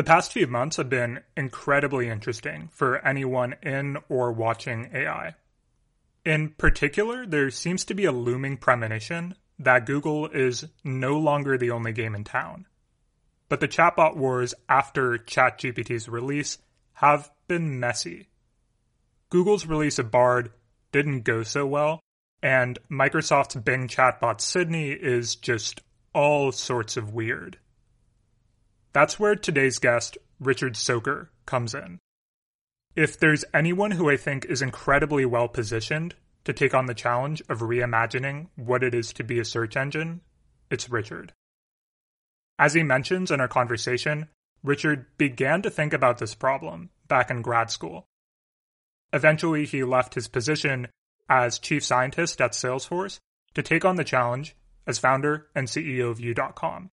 The past few months have been incredibly interesting for anyone in or watching AI. In particular, there seems to be a looming premonition that Google is no longer the only game in town. But the chatbot wars after ChatGPT's release have been messy. Google's release of Bard didn't go so well, and Microsoft's Bing chatbot Sydney is just all sorts of weird. That's where today's guest, Richard Socher, comes in. If there's anyone who I think is incredibly well positioned to take on the challenge of reimagining what it is to be a search engine, it's Richard. As he mentions in our conversation, Richard began to think about this problem back in grad school. Eventually, he left his position as chief scientist at Salesforce to take on the challenge as founder and CEO of you.com.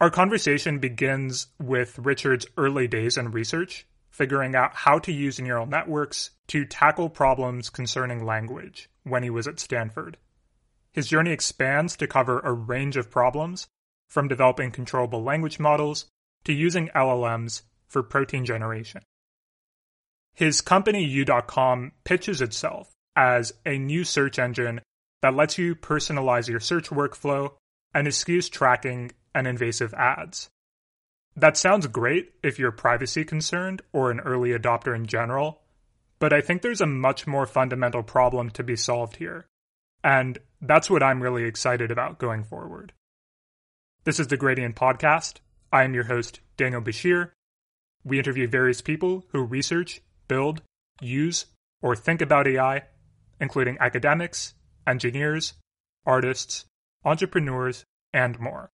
Our conversation begins with Richard's early days in research, figuring out how to use neural networks to tackle problems concerning language when he was at Stanford. His journey expands to cover a range of problems, from developing controllable language models to using LLMs for protein generation. His company you.com pitches itself as a new search engine that lets you personalize your search workflow and eschews tracking and invasive ads. That sounds great if you're privacy concerned or an early adopter in general, but I think there's a much more fundamental problem to be solved here. And that's what I'm really excited about going forward. This is the Gradient Podcast. I am your host, Daniel Bashir. We interview various people who research, build, use, or think about AI, including academics, engineers, artists, entrepreneurs, and more.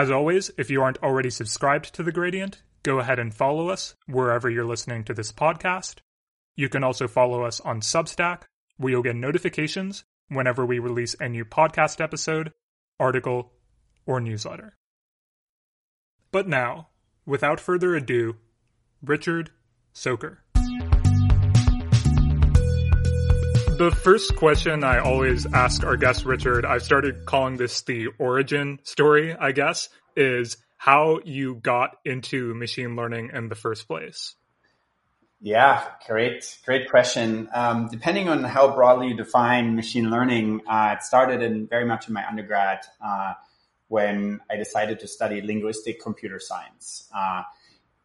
As always, if you aren't already subscribed to The Gradient, go ahead and follow us wherever you're listening to this podcast. You can also follow us on Substack, where you'll get notifications whenever we release a new podcast episode, article, or newsletter. But now, without further ado, Richard Socher. The first question I always ask our guest Richard, I've started calling this the origin story, I guess, is how you got into machine learning in the first place. Yeah, great, great question. Um, depending on how broadly you define machine learning, uh, it started in very much in my undergrad uh, when I decided to study linguistic computer science. Uh,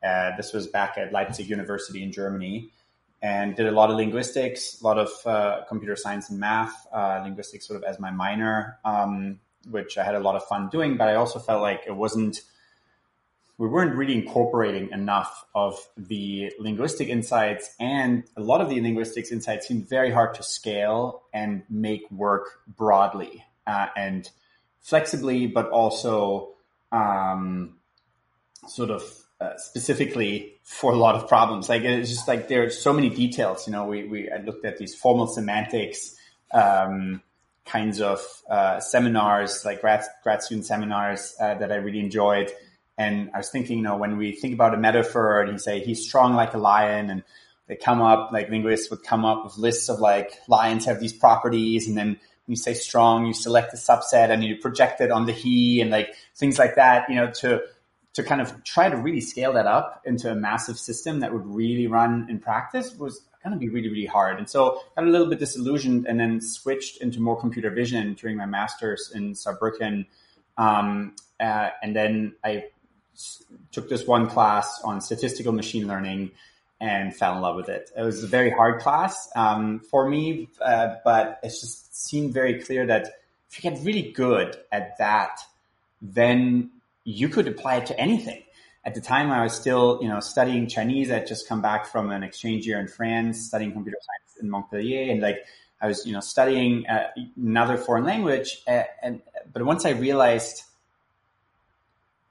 uh this was back at Leipzig University in Germany and did a lot of linguistics, a lot of uh, computer science and math, uh, linguistics sort of as my minor, um, which I had a lot of fun doing. But I also felt like it wasn't, we weren't really incorporating enough of the linguistic insights, and a lot of the linguistics insights seemed very hard to scale and make work broadly uh, and flexibly, but also um, sort of uh, specifically for a lot of problems. Like it's just like there are so many details. You know, we we I looked at these formal semantics um, kinds of uh, seminars, like grad grad student seminars uh, that I really enjoyed. And I was thinking, you know, when we think about a metaphor and you say he's strong like a lion, and they come up like linguists would come up with lists of like lions have these properties, and then when you say strong, you select a subset and you project it on the he and like things like that, you know, to to kind of try to really scale that up into a massive system that would really run in practice was going to be really, really hard. And so got a little bit disillusioned and then switched into more computer vision during my master's in Saarbrücken. Um, uh, and then I took this one class on statistical machine learning and fell in love with it. It was a very hard class um, for me, uh, but it just seemed very clear that if you get really good at that, then you could apply it to anything. At the time, I was still, you know, studying Chinese. I'd just come back from an exchange year in France, studying computer science in Montpellier, and like I was, you know, studying uh, another foreign language. Uh, and but once I realized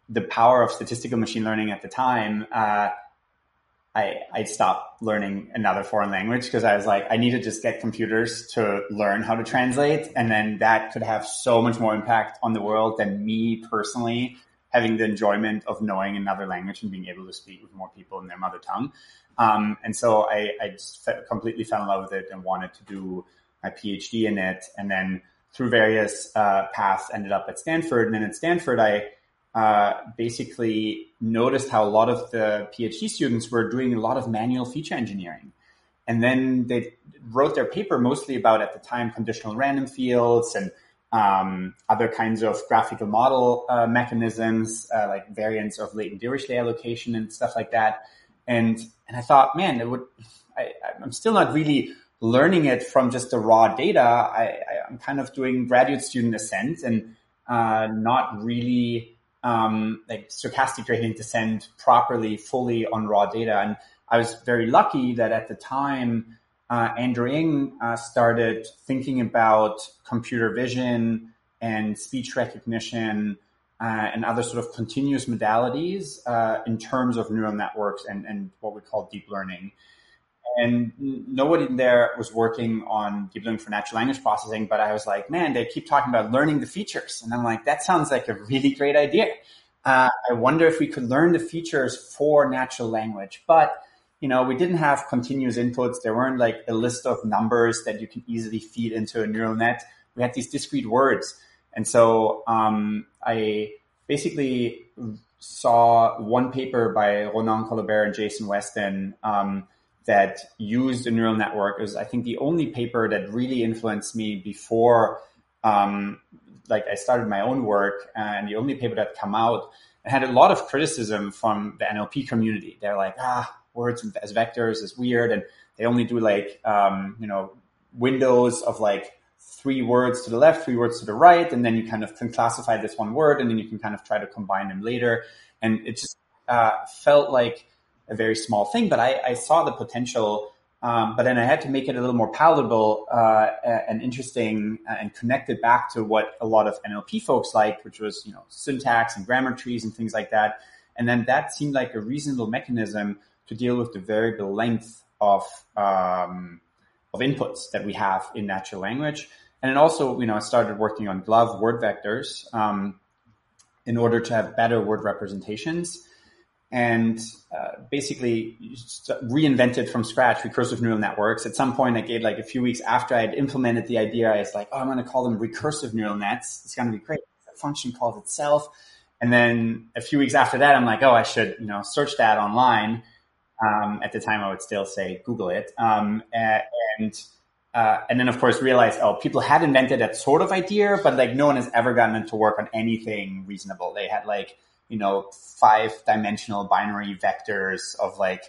the power of statistical machine learning at the time, uh, I I stopped learning another foreign language because I was like, I need to just get computers to learn how to translate, and then that could have so much more impact on the world than me personally having the enjoyment of knowing another language and being able to speak with more people in their mother tongue. Um, and so I, I just completely fell in love with it and wanted to do my PhD in it. And then through various uh, paths, ended up at Stanford. And then at Stanford, I uh, basically noticed how a lot of the PhD students were doing a lot of manual feature engineering. And then they wrote their paper mostly about, at the time, conditional random fields and um, other kinds of graphical model uh, mechanisms, uh, like variants of latent Dirichlet allocation and stuff like that. And and I thought, man, it would. I, I'm still not really learning it from just the raw data. I, am kind of doing graduate student ascent and uh, not really um, like stochastic gradient descent properly, fully on raw data. And I was very lucky that at the time uh, Andrew Ng uh, started thinking about computer vision and speech recognition uh, and other sort of continuous modalities uh, in terms of neural networks and, and what we call deep learning. And nobody in there was working on deep learning for natural language processing, but I was like, man, they keep talking about learning the features. And I'm like, that sounds like a really great idea. Uh, I wonder if we could learn the features for natural language. But you know, we didn't have continuous inputs. There weren't like a list of numbers that you can easily feed into a neural net. We had these discrete words. And so um, I basically saw one paper by Ronan Collobert and Jason Weston um, that used a neural network. It was, I think, the only paper that really influenced me before, um, like, I started my own work, and the only paper that came out. It had a lot of criticism from the NLP community. They're like, ah, words as vectors is weird, and they only do like um, you know windows of like three words to the left, three words to the right, and then you kind of can classify this one word, and then you can kind of try to combine them later. And it just uh, felt like a very small thing, but I, I saw the potential. Um, but then I had to make it a little more palatable uh, and interesting uh, and connected back to what a lot of NLP folks like, which was you know syntax and grammar trees and things like that. And then that seemed like a reasonable mechanism to deal with the variable length of um, of inputs that we have in natural language. And then also, you know, I started working on GloVe word vectors um, in order to have better word representations and uh, basically reinvented from scratch recursive neural networks. At some point, I gave like a few weeks after I had implemented the idea, I was like, oh, I'm going to call them recursive neural nets. It's going to be great. The function calls itself. And then a few weeks after that, I'm like, oh, I should, you know, search that online. Um, at the time, I would still say Google it. Um, and uh, and then, of course, realize oh, people had invented that sort of idea, but like no one has ever gotten into work on anything reasonable. They had like you know five dimensional binary vectors of like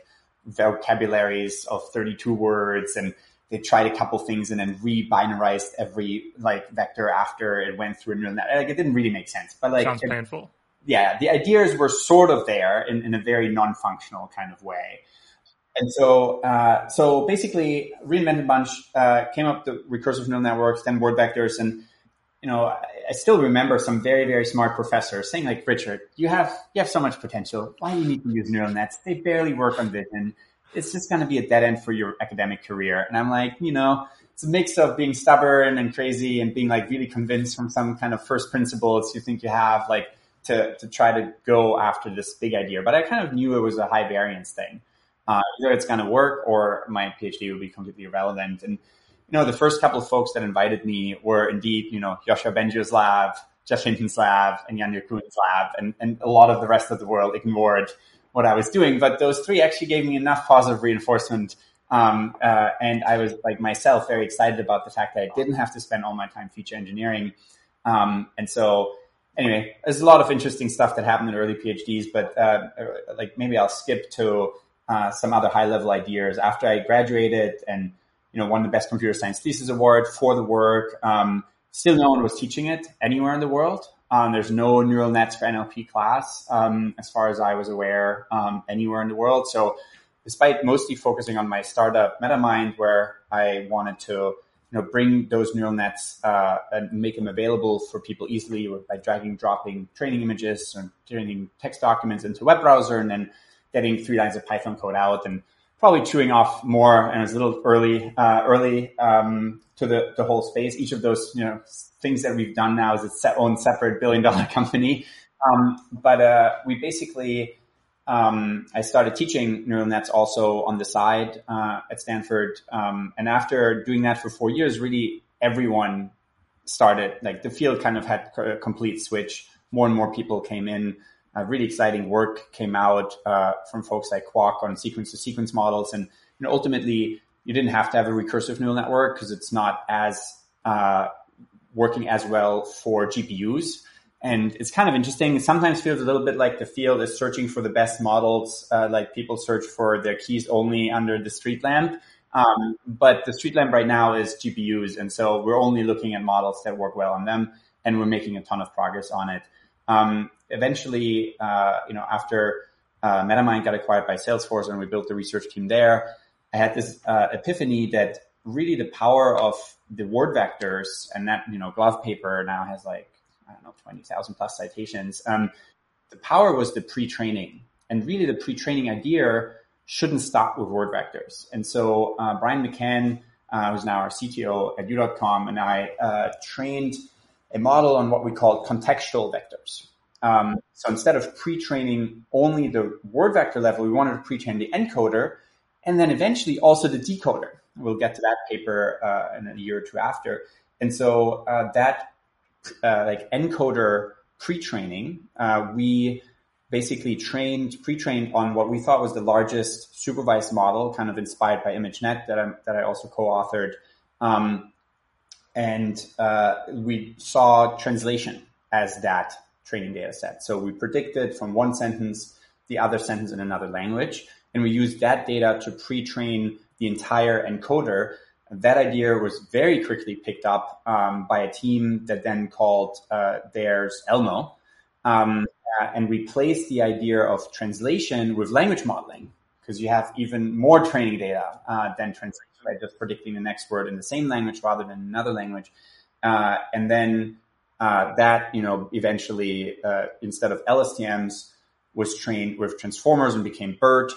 vocabularies of 32 words and they tried a couple things and then re-binarized every like vector after it went through a neural net. Like it didn't really make sense, but like sounds it, painful yeah, the ideas were sort of there in, in a very non-functional kind of way. And so, uh, so basically, reinvented bunch uh, came up the recursive neural networks, then word vectors, and you know, I, I, still remember some very, very smart professors saying, like, Richard, you have you have so much potential. Why do you need to use neural nets? They barely work on vision. It's just going to be a dead end for your academic career. And I'm like, you know, it's a mix of being stubborn and crazy and being like really convinced from some kind of first principles you think you have, like to, to try to go after this big idea. But I kind of knew it was a high variance thing. Uh, either it's going to work or my PhD will be completely irrelevant. And, you know, the first couple of folks that invited me were indeed, you know, Yoshua Bengio's lab, Geoff Hinton's lab, and Yann LeCun's lab, and, and a lot of the rest of the world ignored what I was doing. But those three actually gave me enough positive reinforcement. Um, uh, and I was like myself very excited about the fact that I didn't have to spend all my time feature engineering. Um, and so anyway, there's a lot of interesting stuff that happened in early PhDs, but uh, like maybe I'll skip to uh, some other high level ideas. After I graduated and you know won the best computer science thesis award for the work, um, still no one was teaching it anywhere in the world. Um, there's no neural nets for NLP class, um, as far as I was aware, um, anywhere in the world. So, despite mostly focusing on my startup MetaMind, where I wanted to you know, bring those neural nets uh, and make them available for people easily by dragging, dropping training images and turning text documents into a web browser and then getting three lines of Python code out and probably chewing off more. And it's a little early, uh, early um, to the, the whole space. Each of those, you know, things that we've done now is its own separate billion dollar company. Um, but uh, we basically um, I started teaching neural nets also on the side uh, at Stanford. Um, and after doing that for four years, really everyone started, like the field kind of had a complete switch more and more people came in. Uh, really exciting work came out uh, from folks like Quoc on sequence to sequence models. And you know, ultimately, you didn't have to have a recursive neural network because it's not as uh, working as well for GPUs. And it's kind of interesting. It sometimes feels a little bit like the field is searching for the best models, uh, like people search for their keys only under the street lamp. Um, but the street lamp right now is GPUs. And so we're only looking at models that work well on them. And we're making a ton of progress on it. Um, eventually, uh, you know, after uh, MetaMind got acquired by Salesforce and we built the research team there, I had this uh, epiphany that really the power of the word vectors and that, you know, GloVe paper now has like, I don't know, 20,000 plus citations. Um, the power was the pre-training and really the pre-training idea shouldn't stop with word vectors. And so, uh, Brian McCann, uh, who's now our CTO at you.com and I, uh, trained a model on what we call contextual vectors. Um, so instead of pre-training only the word vector level, we wanted to pre-train the encoder and then eventually also the decoder. We'll get to that paper uh, in a year or two after. And so uh, that uh, like encoder pre-training, uh, we basically trained, pre-trained on what we thought was the largest supervised model, kind of inspired by ImageNet that I that I also co-authored. Um, and uh, we saw translation as that training data set. So we predicted from one sentence the other sentence in another language, and we used that data to pre-train the entire encoder. That idea was very quickly picked up um, by a team that then called uh, theirs ELMo, um, uh, and replaced the idea of translation with language modeling because you have even more training data uh, than translation by just predicting the next word in the same language rather than another language. Uh, and then uh, that, you know, eventually, uh, instead of LSTMs, was trained with transformers and became BERT.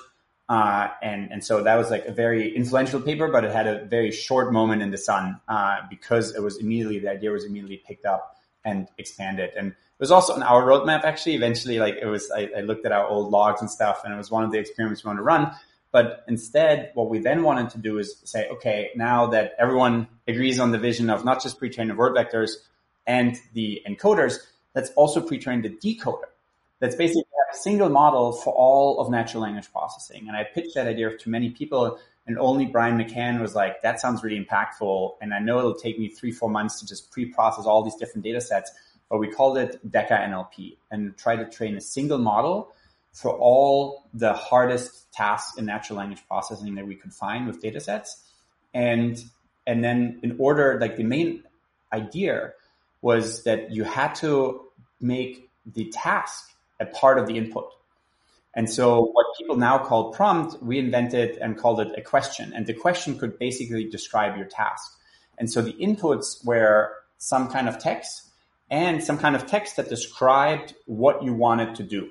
Uh, and, and so that was like a very influential paper, but it had a very short moment in the sun uh, because it was immediately, the idea was immediately picked up and expanded. And it was also on our roadmap, actually. Eventually, like it was, I, I looked at our old logs and stuff, and it was one of the experiments we wanted to run. But instead, what we then wanted to do is say, okay, now that everyone agrees on the vision of not just pre-train the word vectors and the encoders, let's also pre-train the decoder. That's basically a single model for all of natural language processing. And I pitched that idea to many people and only Brian McCann was like, that sounds really impactful. And I know it'll take me three, four months to just pre-process all these different data sets, but we called it decaNLP and try to train a single model for all the hardest tasks in natural language processing that we could find with data sets. And, and then in order, like the main idea was that you had to make the task a part of the input. And so what people now call prompt, we invented and called it a question. And the question could basically describe your task. And so the inputs were some kind of text and some kind of text that described what you wanted to do.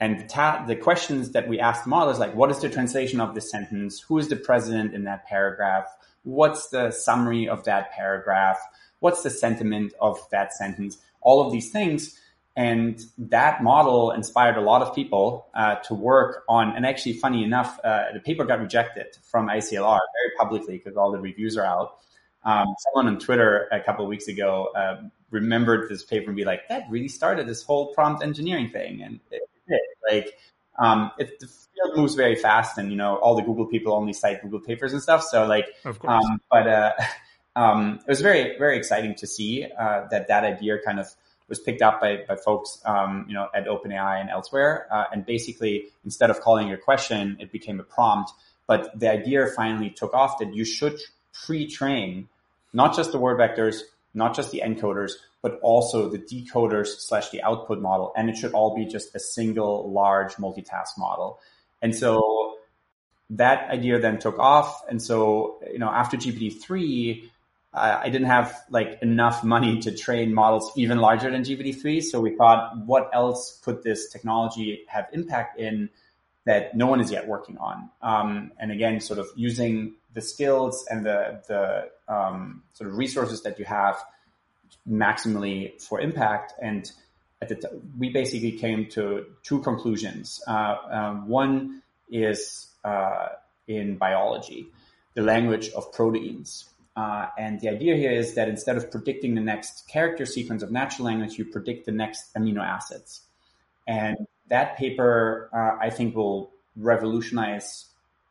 And the, ta- the questions that we asked the model like, what is the translation of this sentence? Who is the president in that paragraph? What's the summary of that paragraph? What's the sentiment of that sentence? All of these things. And that model inspired a lot of people uh, to work on. And actually, funny enough, uh, the paper got rejected from ICLR very publicly because all the reviews are out. Um, someone on Twitter a couple of weeks ago uh, remembered this paper and be like, "That really started this whole prompt engineering thing." And it, did. like, um, it, the field moves very fast, and you know, all the Google people only cite Google papers and stuff. So, like, of um, but uh, um, it was very, very exciting to see uh, that that idea kind of was picked up by, by folks, um, you know, at OpenAI and elsewhere. Uh, and basically, instead of calling a question, it became a prompt. But the idea finally took off that you should pre-train not just the word vectors, not just the encoders, but also the decoders slash the output model. And it should all be just a single large multitask model. And so that idea then took off. And so, you know, after GPT-3, I didn't have like enough money to train models even larger than GPT-3. So we thought, what else could this technology have impact in that no one is yet working on? Um, and again, sort of using the skills and the, the um, sort of resources that you have maximally for impact. And at the t- we basically came to two conclusions. Uh, um, one is uh, in biology, the language of proteins Uh, and the idea here is that instead of predicting the next character sequence of natural language, you predict the next amino acids. And that paper, uh, I think, will revolutionize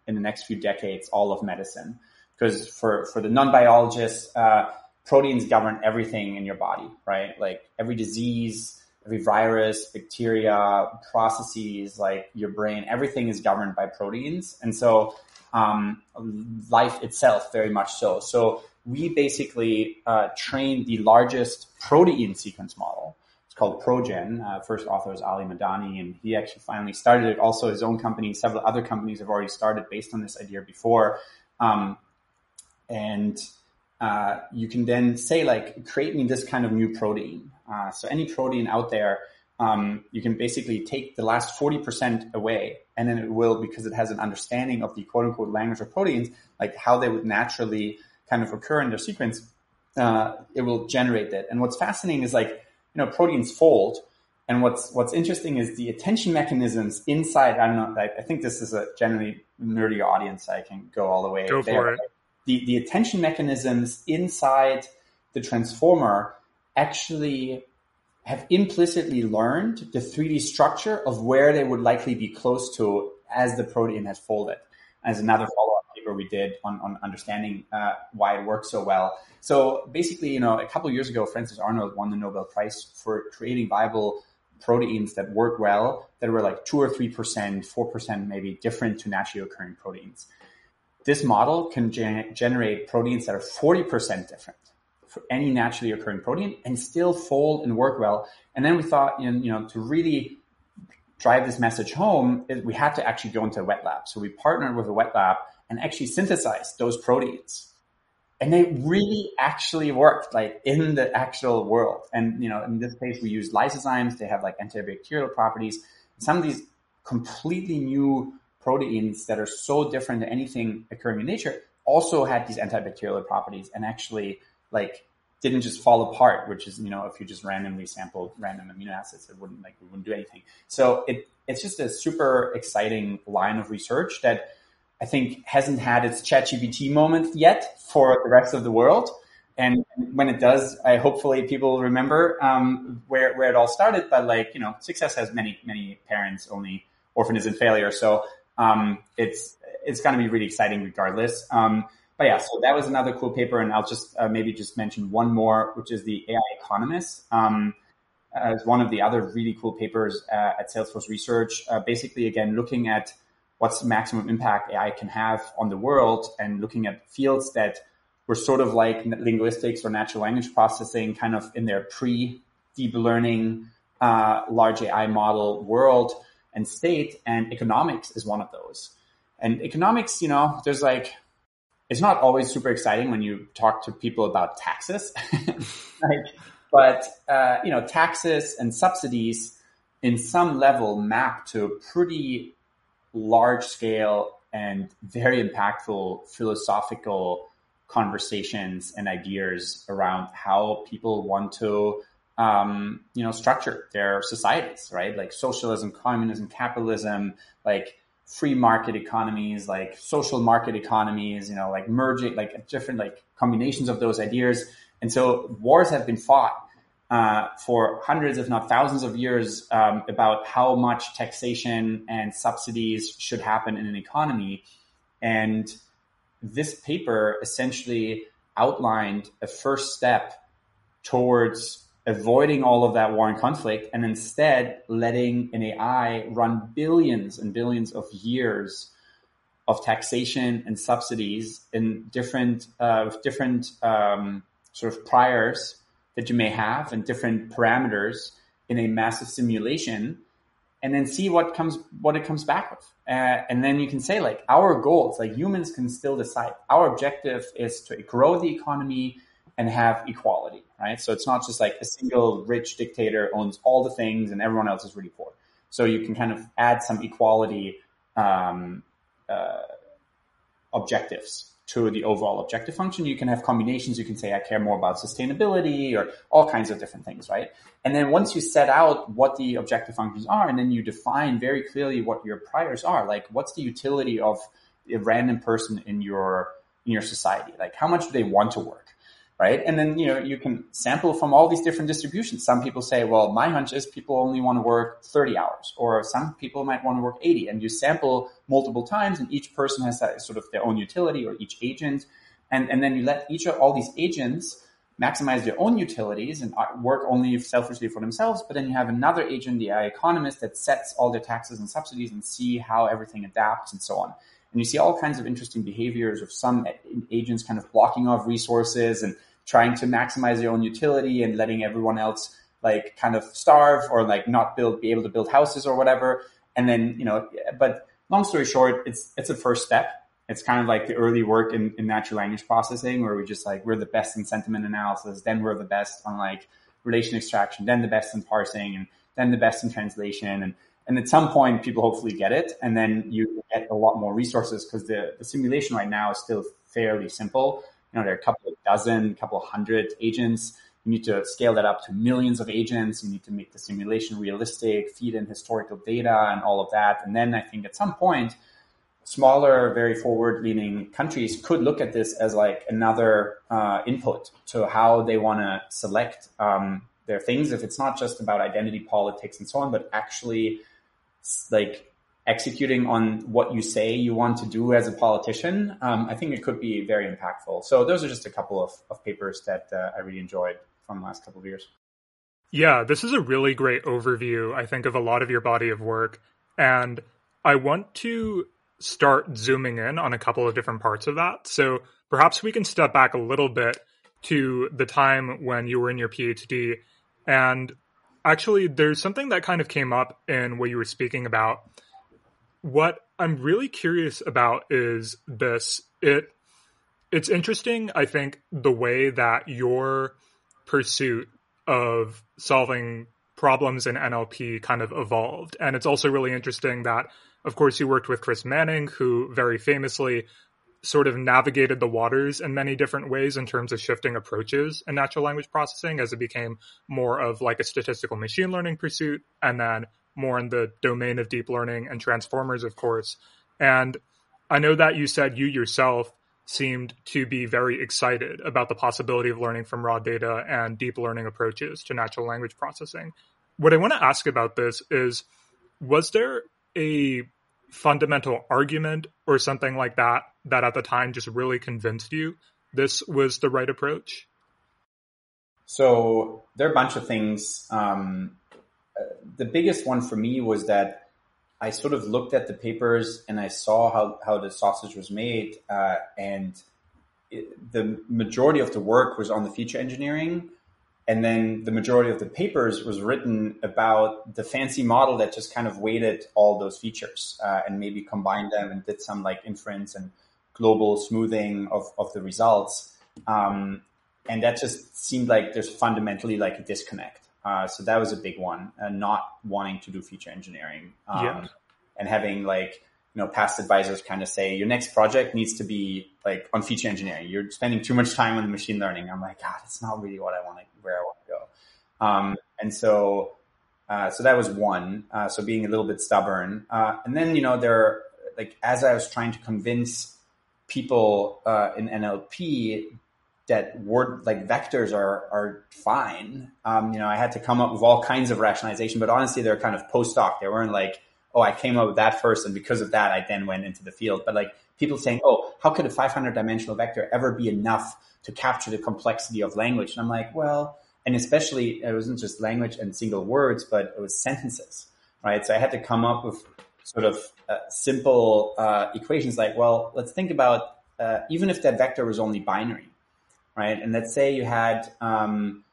in the next few decades all of medicine. Because for, for the non-biologists, uh, proteins govern everything in your body, right? Like every disease, every virus, bacteria, processes, like your brain, everything is governed by proteins. And so um, life itself, very much so. So we basically uh, trained the largest protein sequence model. It's called ProGen. Uh, first author is Ali Madani, and he actually finally started it. Also, his own company, several other companies have already started based on this idea before. Um, and uh, you can then say like, create me this kind of new protein. Uh, so any protein out there, um, you can basically take the last 40% away and then it will, because it has an understanding of the quote unquote language of proteins, like how they would naturally kind of occur in their sequence, uh, it will generate that. And what's fascinating is like, you know, proteins fold. And what's, what's interesting is the attention mechanisms inside, I don't know, I, I think this is a generally nerdy audience. I can go all the way. Go there. for it the, the attention mechanisms inside the transformer actually have implicitly learned the 3D structure of where they would likely be close to as the protein has folded. As another follow-up paper we did on, on understanding uh, why it works so well. So basically, you know, a couple years ago, Frances Arnold won the Nobel Prize for creating viable proteins that work well, that were like two or three percent, four percent maybe different to naturally occurring proteins this model can gen- generate proteins that are 40% different any naturally occurring protein and still fold and work well. And then we thought, you know, to really drive this message home, we had to actually go into a wet lab. So we partnered with a wet lab and actually synthesized those proteins. And they really actually worked like in the actual world. And, you know, in this case, we use lysozymes. They have like antibacterial properties. Some of these completely new proteins that are so different than anything occurring in nature also had these antibacterial properties and actually like didn't just fall apart, which is, you know, if you just randomly sampled random amino acids, it wouldn't like, it wouldn't do anything. So it, it's just a super exciting line of research that I think hasn't had its ChatGPT moment yet for the rest of the world. And when it does, I hopefully people will remember um, where where it all started. But like you know, success has many many parents. Only orphan is in failure. So um, it's it's going to be really exciting regardless. Um, but yeah, so that was another cool paper, and I'll just uh, maybe just mention one more, which is the AI Economist. Um, as one of the other really cool papers uh, at Salesforce Research, uh, basically again looking at what's the maximum impact AI can have on the world, and looking at fields that were sort of like linguistics or natural language processing, kind of in their pre deep learning uh, large AI model world and state and economics is one of those. And economics, you know, there's like, it's not always super exciting when you talk to people about taxes, like, but, uh, you know, taxes and subsidies in some level map to pretty large scale and very impactful philosophical conversations and ideas around how people want to um, you know, structure their societies, right? Like socialism, communism, capitalism, like free market economies, like social market economies, you know, like merging, like different like combinations of those ideas. And so wars have been fought uh, for hundreds, if not thousands of years um, about how much taxation and subsidies should happen in an economy. And this paper essentially outlined a first step towards avoiding all of that war and conflict and instead letting an AI run billions and billions of years of taxation and subsidies in different uh, different um, sort of priors that you may have and different parameters in a massive simulation and then see what comes what it comes back with. Uh, and then you can say like our goals like humans can still decide. Our objective is to grow the economy and have equality, right? So it's not just like a single rich dictator owns all the things and everyone else is really poor. So you can kind of add some equality um, uh, objectives to the overall objective function. You can have combinations. You can say, I care more about sustainability or all kinds of different things, right? And then once you set out what the objective functions are, and then you define very clearly what your priors are, like what's the utility of a random person in your in your society? Like how much do they want to work? Right. And then, you know, you can sample from all these different distributions. Some people say, well, my hunch is people only want to work 30 hours, or some people might want to work 80. And you sample multiple times, and each person has that sort of their own utility or each agent. And, and then you let each of all these agents maximize their own utilities and uh, work only selfishly for themselves. But then you have another agent, the AI economist, that sets all their taxes and subsidies and see how everything adapts and so on. And you see all kinds of interesting behaviors of some agents kind of blocking off resources and trying to maximize your own utility and letting everyone else like kind of starve or like not build, be able to build houses or whatever. And then, you know, but long story short, it's, it's a first step. It's kind of like the early work in, in natural language processing where we just like we're the best in sentiment analysis then we're the best on like relation extraction then the best in parsing and then the best in translation. And and at some point people hopefully get it and then you get a lot more resources because the, the simulation right now is still fairly simple you know there are a couple of dozen a couple of hundred agents. You need to scale that up to millions of agents. You need to make the simulation realistic feed in historical data and all of that. And then i think at some point smaller, very forward-leaning countries could look at this as like another uh, input to how they want to select um, their things. If it's not just about identity politics and so on, but actually like executing on what you say you want to do as a politician, um, I think it could be very impactful. So those are just a couple of, of papers that uh, I really enjoyed from the last couple of years. Yeah, this is a really great overview, I think, of a lot of your body of work. And I want to start zooming in on a couple of different parts of that. So perhaps we can step back a little bit to the time when you were in your PhD. And actually, there's something that kind of came up in what you were speaking about. What I'm really curious about is this. It it's interesting, I think, the way that your pursuit of solving problems in NLP kind of evolved. And it's also really interesting that of course, you worked with Chris Manning, who very famously sort of navigated the waters in many different ways in terms of shifting approaches in natural language processing as it became more of like a statistical machine learning pursuit and then more in the domain of deep learning and transformers, of course. And I know that you said you yourself seemed to be very excited about the possibility of learning from raw data and deep learning approaches to natural language processing. What I want to ask about this is was there a fundamental argument or something like that that at the time just really convinced you this was the right approach? So there are a bunch of things. Um, the biggest one for me was that I sort of looked at the papers and I saw how, how the sausage was made, uh, and it, the majority of the work was on the feature engineering and then the majority of the papers was written about the fancy model that just kind of weighted all those features uh, and maybe combined them and did some like inference and global smoothing of, of the results. Um, and that just seemed like there's fundamentally like a disconnect. Uh, so that was a big one, uh, not wanting to do feature engineering um, yeah. and having like you know, past advisors kind of say your next project needs to be like on feature engineering. You're spending too much time on machine learning. I'm like, God, it's not really what I want to, where I want to go. Um, and so, uh, so that was one. Uh, so being a little bit stubborn. Uh, and then, you know, there, like, as I was trying to convince people, uh, in NLP that word, like vectors are, are fine. Um, you know, I had to come up with all kinds of rationalization, but honestly, they're kind of postdoc. They weren't like, oh, I came up with that first, and because of that, I then went into the field. But like people saying, oh, how could a 500 dimensional vector ever be enough to capture the complexity of language? And I'm like, well, and especially it wasn't just language and single words, but it was sentences, right? So I had to come up with sort of uh, simple uh, equations like, well, let's think about uh, even if that vector was only binary, right? And let's say you had um,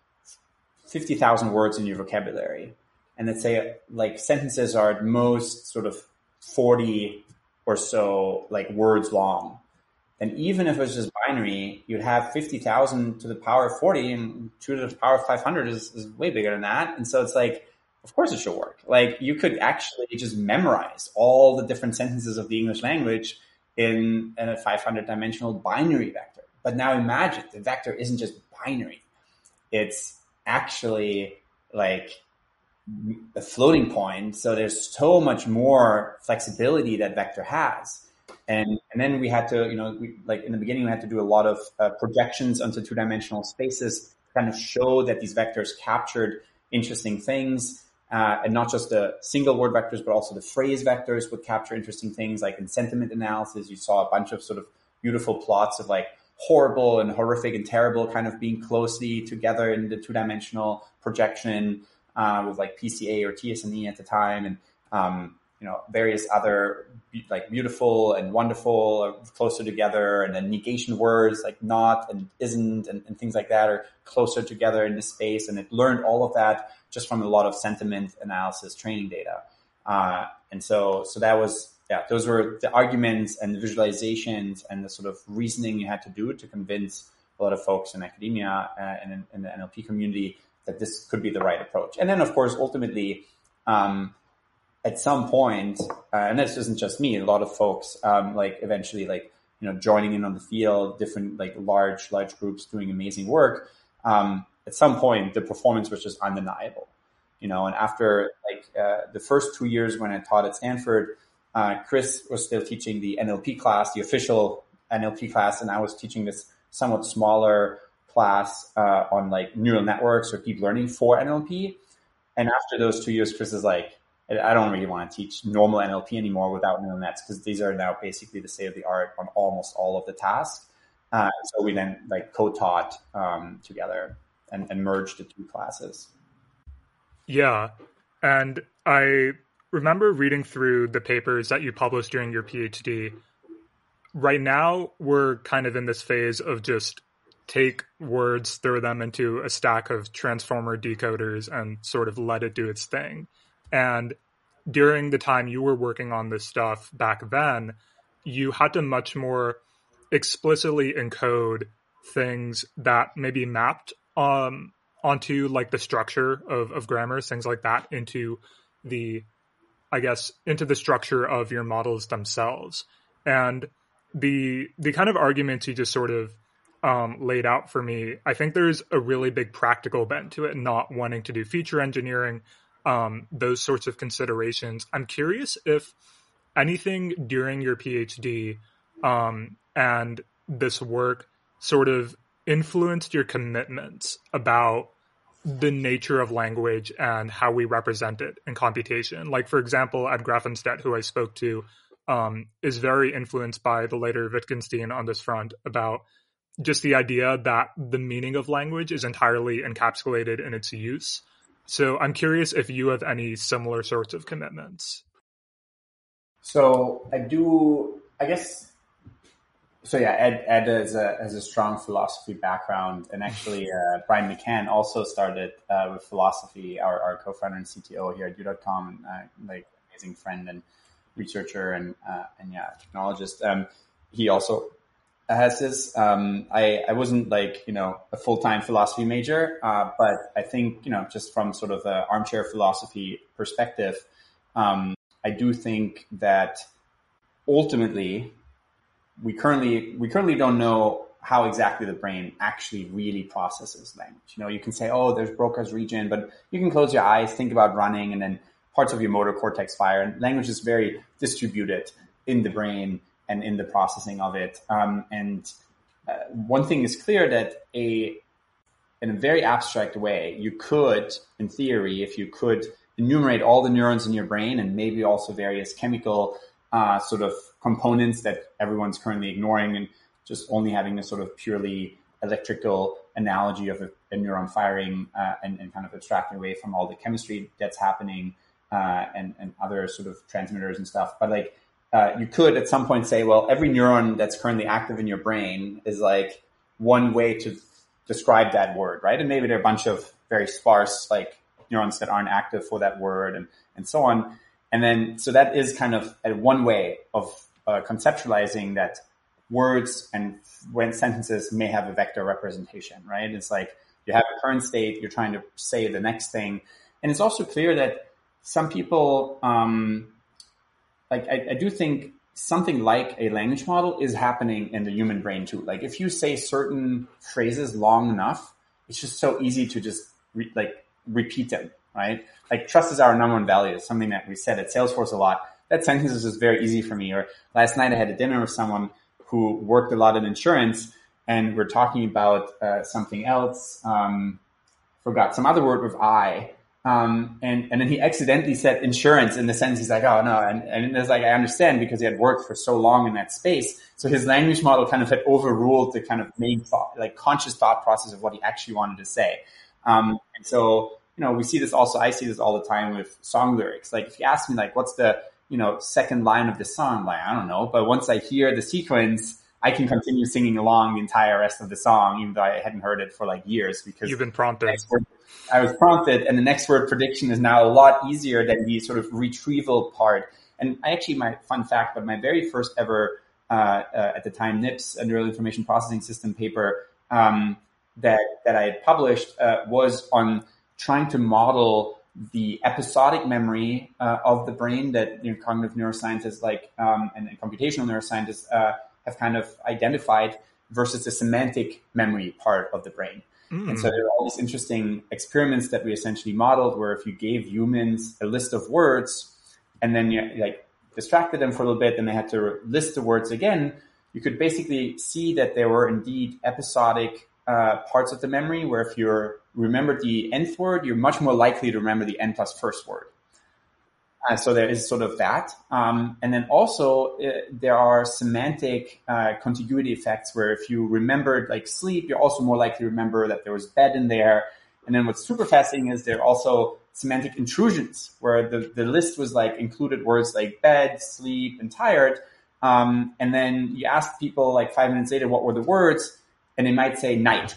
50,000 words in your vocabulary and let's say like sentences are at most sort of 40 or so like words long, then even if it was just binary, you'd have 50,000 to the power of 40 and 2 to the power of 500 is, is way bigger than that. And so it's like, of course it should work. Like you could actually just memorize all the different sentences of the English language in, in a 500 dimensional binary vector. But now imagine the vector isn't just binary. It's actually like a floating point. So there's so much more flexibility that vector has. And, and then we had to, you know, we, like in the beginning, we had to do a lot of uh, projections onto two dimensional spaces, kind of show that these vectors captured interesting things. Uh, and not just the single word vectors, but also the phrase vectors would capture interesting things. Like in sentiment analysis, you saw a bunch of sort of beautiful plots of like horrible and horrific and terrible kind of being closely together in the two dimensional projection uh, with like PCA or t-SNE at the time. And, um, you know, various other like beautiful and wonderful closer together and then negation words like not and isn't and, and things like that are closer together in this space. And it learned all of that just from a lot of sentiment analysis training data. Uh, and so, so that was, yeah, those were the arguments and the visualizations and the sort of reasoning you had to do to convince a lot of folks in academia uh, and in, in, the NLP community that this could be the right approach. And then, of course, ultimately, um, at some point, uh, and this isn't just me, a lot of folks, um, like eventually, like, you know, joining in on the field, different, like large, large groups doing amazing work. Um, at some point, the performance was just undeniable, you know, and after like, uh, the first two years when I taught at Stanford, uh, Chris was still teaching the NLP class, the official NLP class, and I was teaching this somewhat smaller class uh, on like neural networks or deep learning for NLP. And after those two years, Chris is like, I don't really want to teach normal NLP anymore without neural nets because these are now basically the state of the art on almost all of the tasks. Uh, so we then like co-taught um, together and, and merged the two classes. Yeah, and I remember reading through the papers that you published during your PhD. Right now, we're kind of in this phase of just take words, throw them into a stack of transformer decoders, and sort of let it do its thing. And during the time you were working on this stuff back then, you had to much more explicitly encode things that maybe mapped um, onto like the structure of, of grammars, things like that, into the, I guess, into the structure of your models themselves. And the the kind of arguments you just sort of um, laid out for me, I think there's a really big practical bent to it, not wanting to do feature engineering, um, those sorts of considerations. I'm curious if anything during your PhD um, and this work sort of influenced your commitments about the nature of language and how we represent it in computation. Like, for example, Ed Grefenstette, who I spoke to, um, is very influenced by the later Wittgenstein on this front about just the idea that the meaning of language is entirely encapsulated in its use so I'm curious if you have any similar sorts of commitments. So I do, I guess. So yeah, Ed, Ed has a, has a strong philosophy background, and actually uh, Brian McCann also started uh, with philosophy. Our, our co-founder and CTO here at you.com, and uh, like amazing friend and researcher and uh, and yeah, technologist. Um, he also has this. Um, I, I wasn't like, you know, a full-time philosophy major, uh, but I think, you know, just from sort of an armchair philosophy perspective, um, I do think that ultimately we currently, we currently don't know how exactly the brain actually really processes language. You know, you can say, oh, there's Broca's region, but you can close your eyes, think about running, and then parts of your motor cortex fire. And language is very distributed in the brain and in the processing of it. Um, and uh, one thing is clear that a in a very abstract way, you could, in theory, if you could enumerate all the neurons in your brain and maybe also various chemical uh, sort of components that everyone's currently ignoring and just only having a sort of purely electrical analogy of a, a neuron firing uh, and, and, kind of abstracting away from all the chemistry that's happening uh, and, and other sort of transmitters and stuff. But like uh, you could at some point say, well, every neuron that's currently active in your brain is like one way to describe that word, right? And maybe there are a bunch of very sparse like neurons that aren't active for that word and, and so on. And then, so that is kind of one way of uh, conceptualizing that words and when sentences may have a vector representation, right? It's like you have a current state, you're trying to say the next thing. And it's also clear that some people, um, like I, I, do think something like a language model is happening in the human brain too. Like if you say certain phrases long enough, it's just so easy to just re- like repeat them, right? Like trust is our number one value. It's something that we said at Salesforce a lot. that sentence is just very easy for me. Or last night I had a dinner with someone who worked a lot in insurance and we're talking about uh, something else. Um, forgot some other word with I. Um, and, and then he accidentally said insurance in the sense he's like, oh no. And, and it's like, I understand because he had worked for so long in that space. So his language model kind of had overruled the kind of main thought, like conscious thought process of what he actually wanted to say. Um, and so, you know, we see this also, I see this all the time with song lyrics. Like if you ask me like, what's the, you know, second line of the song, like, I don't know. But once I hear the sequence, I can continue singing along the entire rest of the song, even though I hadn't heard it for like years because you've been prompted. Word, I was prompted, and the next word prediction is now a lot easier than the sort of retrieval part. And I actually, my fun fact, but my very first ever uh, uh, at the time NIPS, a neural information processing system paper um, that that I had published uh, was on trying to model the episodic memory uh, of the brain that you know, cognitive neuroscientists like um, and, and, computational neuroscientists uh, have kind of identified versus the semantic memory part of the brain. Mm. And so there are all these interesting experiments that we essentially modeled where if you gave humans a list of words and then you like distracted them for a little bit and they had to list the words again, you could basically see that there were indeed episodic uh, parts of the memory where if you remembered the nth word, you're much more likely to remember the n plus first word. Uh, so there is sort of that. Um, and then also uh, there are semantic uh, contiguity effects where if you remembered like sleep, you're also more likely to remember that there was bed in there. And then what's super fascinating is there are also semantic intrusions where the, the list was like included words like bed, sleep, and tired. Um, and then you ask people like five minutes later, what were the words? And they might say night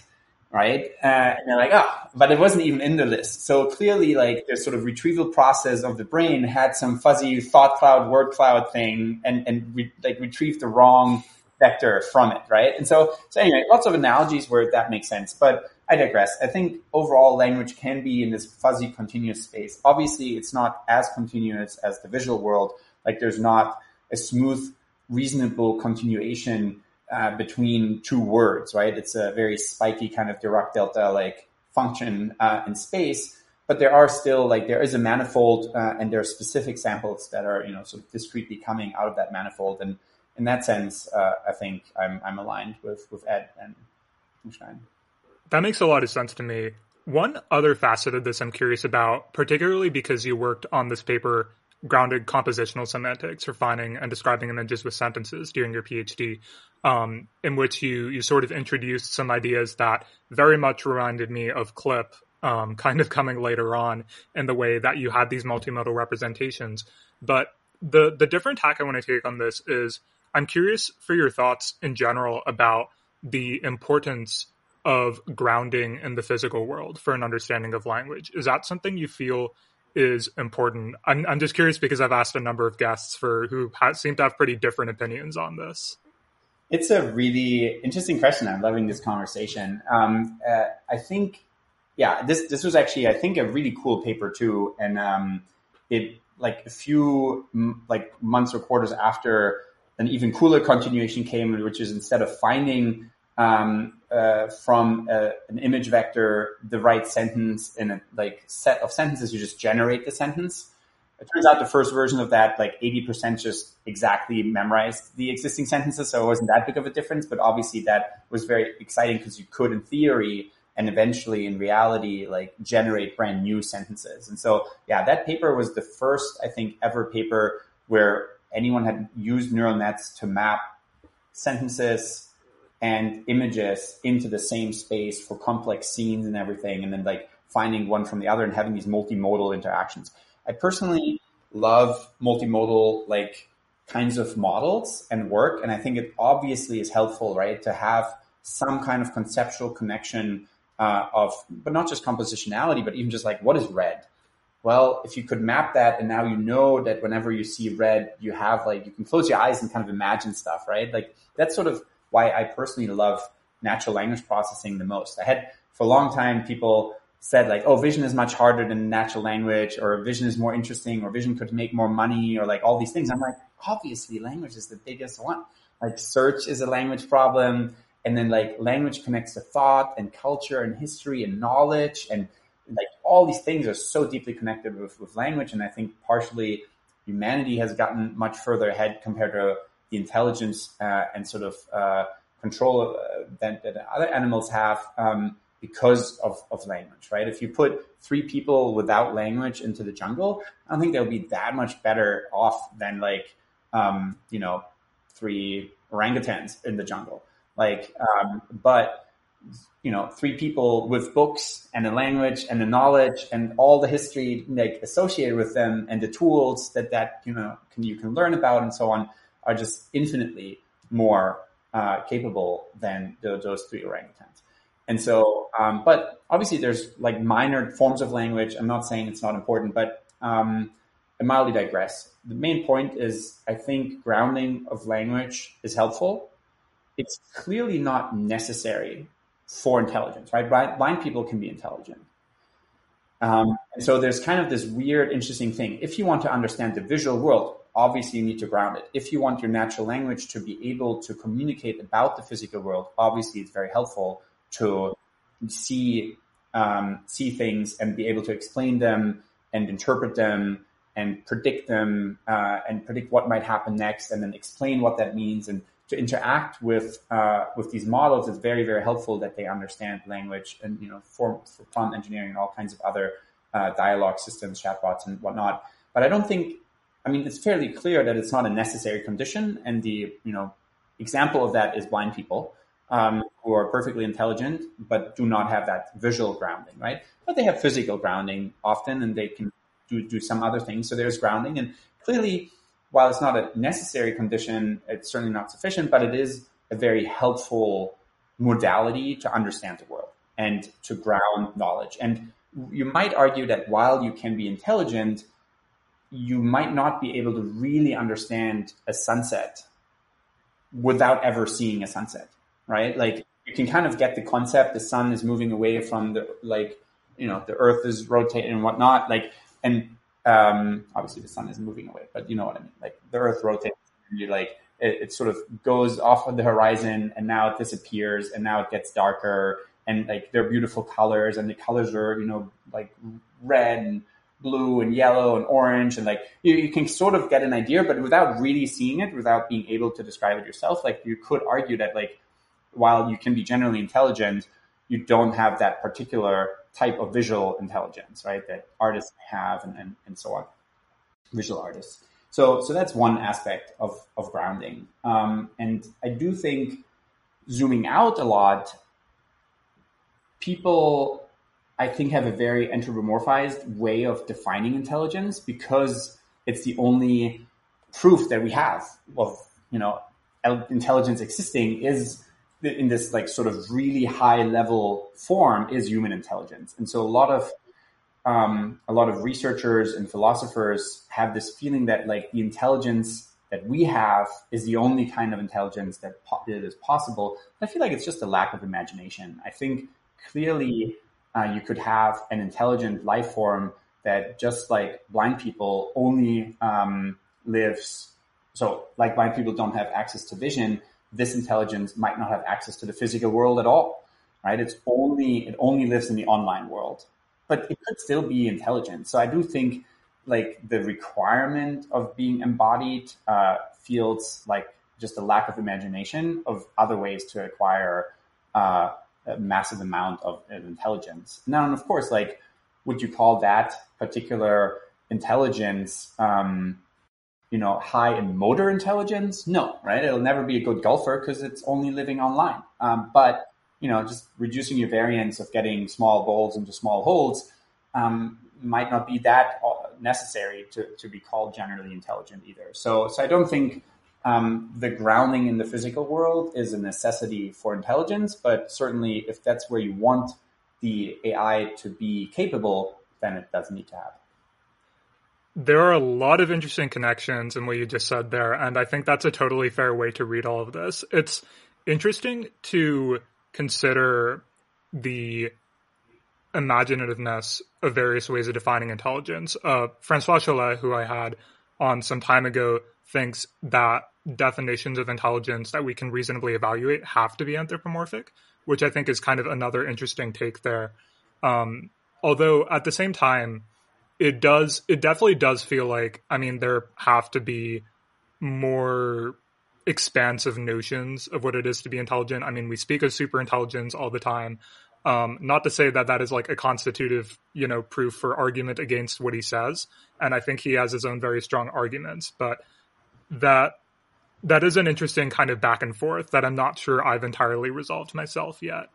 right? Uh, and they're like, oh, but it wasn't even in the list. So clearly, like, the sort of retrieval process of the brain had some fuzzy thought cloud, word cloud thing, and and re- like retrieved the wrong vector from it, right? And so, so anyway, lots of analogies where that makes sense, but I digress. I think overall language can be in this fuzzy continuous space. Obviously, it's not as continuous as the visual world. Like, there's not a smooth, reasonable continuation uh, between two words, right? It's a very spiky kind of Dirac delta like function uh, in space, but there are still like there is a manifold, uh, and there are specific samples that are you know sort of discretely coming out of that manifold, and in that sense, uh, I think I'm I'm aligned with with Ed and Stein. That makes a lot of sense to me. One other facet of this I'm curious about, particularly because you worked on this paper grounded compositional semantics for finding and describing images with sentences during your PhD, um, in which you you sort of introduced some ideas that very much reminded me of CLIP, um, kind of coming later on in the way that you had these multimodal representations. But the the different tack I want to take on this is I'm curious for your thoughts in general about the importance of grounding in the physical world for an understanding of language. Is that something you feel is important. I'm, I'm just curious because I've asked a number of guests for who ha- seem to have pretty different opinions on this. It's a really interesting question. I'm loving this conversation. Um, uh, I think, yeah, this this was actually I think a really cool paper too, and um, it like a few m- like months or quarters after an even cooler continuation came, which is instead of finding um, uh, from a, an image vector the right sentence in a like set of sentences. You just generate the sentence. It turns out the first version of that, like 80% just exactly memorized the existing sentences. So it wasn't that big of a difference, but obviously that was very exciting because you could in theory and eventually in reality, like generate brand new sentences. And so, yeah, that paper was the first, I think, ever paper where anyone had used neural nets to map sentences and images into the same space for complex scenes and everything, and then like finding one from the other and having these multimodal interactions. I personally love multimodal like kinds of models and work, and I think it obviously is helpful, right, to have some kind of conceptual connection uh, of, but not just compositionality, but even just like what is red. Well, if you could map that, and now you know that whenever you see red, you have like you can close your eyes and kind of imagine stuff, right? Like that's sort of why I personally love natural language processing the most. I had for a long time people said like, oh, vision is much harder than natural language, or vision is more interesting, or vision could make more money, or like all these things. I'm like, obviously, language is the biggest one. Like search is a language problem, and then like language connects to thought and culture and history and knowledge, and like all these things are so deeply connected with, with language. And I think partially humanity has gotten much further ahead compared to the intelligence uh, and sort of uh, control uh, that, that, other animals have um, because of, of language, right? If you put three people without language into the jungle, I don't think they'll be that much better off than like, um, you know, three orangutans in the jungle. Like, um, but you know, three people with books and a language and the knowledge and all the history like associated with them and the tools that that you know can you can learn about and so on are just infinitely more uh, capable than the, those three orangutans. And so, um, but obviously there's like minor forms of language. I'm not saying it's not important, but um, I mildly digress. The main point is I think grounding of language is helpful. It's clearly not necessary for intelligence, right? Blind, people can be intelligent. Um, and so there's kind of this weird, interesting thing. If you want to understand the visual world, obviously you need to ground it. If you want your natural language to be able to communicate about the physical world, obviously it's very helpful to see um, see things and be able to explain them and interpret them and predict them uh, and predict what might happen next and then explain what that means and to interact with uh, with these models is very very helpful that they understand language and you know for, for prompt engineering and all kinds of other uh, dialogue systems chatbots and whatnot but i don't think i mean it's fairly clear that it's not a necessary condition and the you know example of that is blind people um, who are perfectly intelligent but do not have that visual grounding right but they have physical grounding often and they can do, do some other things so there's grounding and clearly while it's not a necessary condition, it's certainly not sufficient, but it is a very helpful modality to understand the world and to ground knowledge. And you might argue that while you can be intelligent, you might not be able to really understand a sunset without ever seeing a sunset, right? Like you can kind of get the concept the sun is moving away from the like you know the earth is rotating and whatnot like and um, obviously the sun is moving away, but you know what I mean. Like the Earth rotates, and you like it, it, sort of goes off of the horizon, and now it disappears, and now it gets darker, and like they're beautiful colors, and the colors are you know like red and blue and yellow and orange, and like you, you can sort of get an idea, but without really seeing it, without being able to describe it yourself, like you could argue that like while you can be generally intelligent, you don't have that particular type of visual intelligence, right? That artists have and, and, and so on, visual artists. So, so that's one aspect of, of grounding. Um, and I do think zooming out a lot, people, I think, have a very anthropomorphized way of defining intelligence because it's the only proof that we have of, you know, intelligence existing is in this like sort of really high level form is human intelligence. And so a lot of um, a lot of researchers and philosophers have this feeling that like the intelligence that we have is the only kind of intelligence that, po- that is possible. I feel like it's just a lack of imagination. I think clearly uh, you could have an intelligent life form that just like blind people only um, lives. So like blind people don't have access to vision this intelligence might not have access to the physical world at all, right? It's only, it only lives in the online world, but it could still be intelligent. So I do think like the requirement of being embodied uh, feels like just a lack of imagination of other ways to acquire uh, massive amount of, of intelligence. Now, and of course, like, would you call that particular intelligence um, you know, high in motor intelligence? No, right? It'll never be a good golfer because it's only living online. Um, but, you know, just reducing your variance of getting small balls into small holes um, might not be that uh, necessary to, to be called generally intelligent either. So, so I don't think um, the grounding in the physical world is a necessity for intelligence, but certainly if that's where you want the AI to be capable, then it does need to happen. There are a lot of interesting connections in what you just said there, and I think that's a totally fair way to read all of this. It's interesting to consider the imaginativeness of various ways of defining intelligence. Uh, Francois Chollet, who I had on some time ago, thinks that definitions of intelligence that we can reasonably evaluate have to be anthropomorphic, which I think is kind of another interesting take there. Um, although at the same time, it does it definitely does feel like I mean there have to be more expansive notions of what it is to be intelligent. I mean, we speak of super intelligence all the time. Um, not to say that that is like a constitutive, you know, proof for argument against what he says. And I think he has his own very strong arguments, but that that is an interesting kind of back and forth that I'm not sure I've entirely resolved myself yet.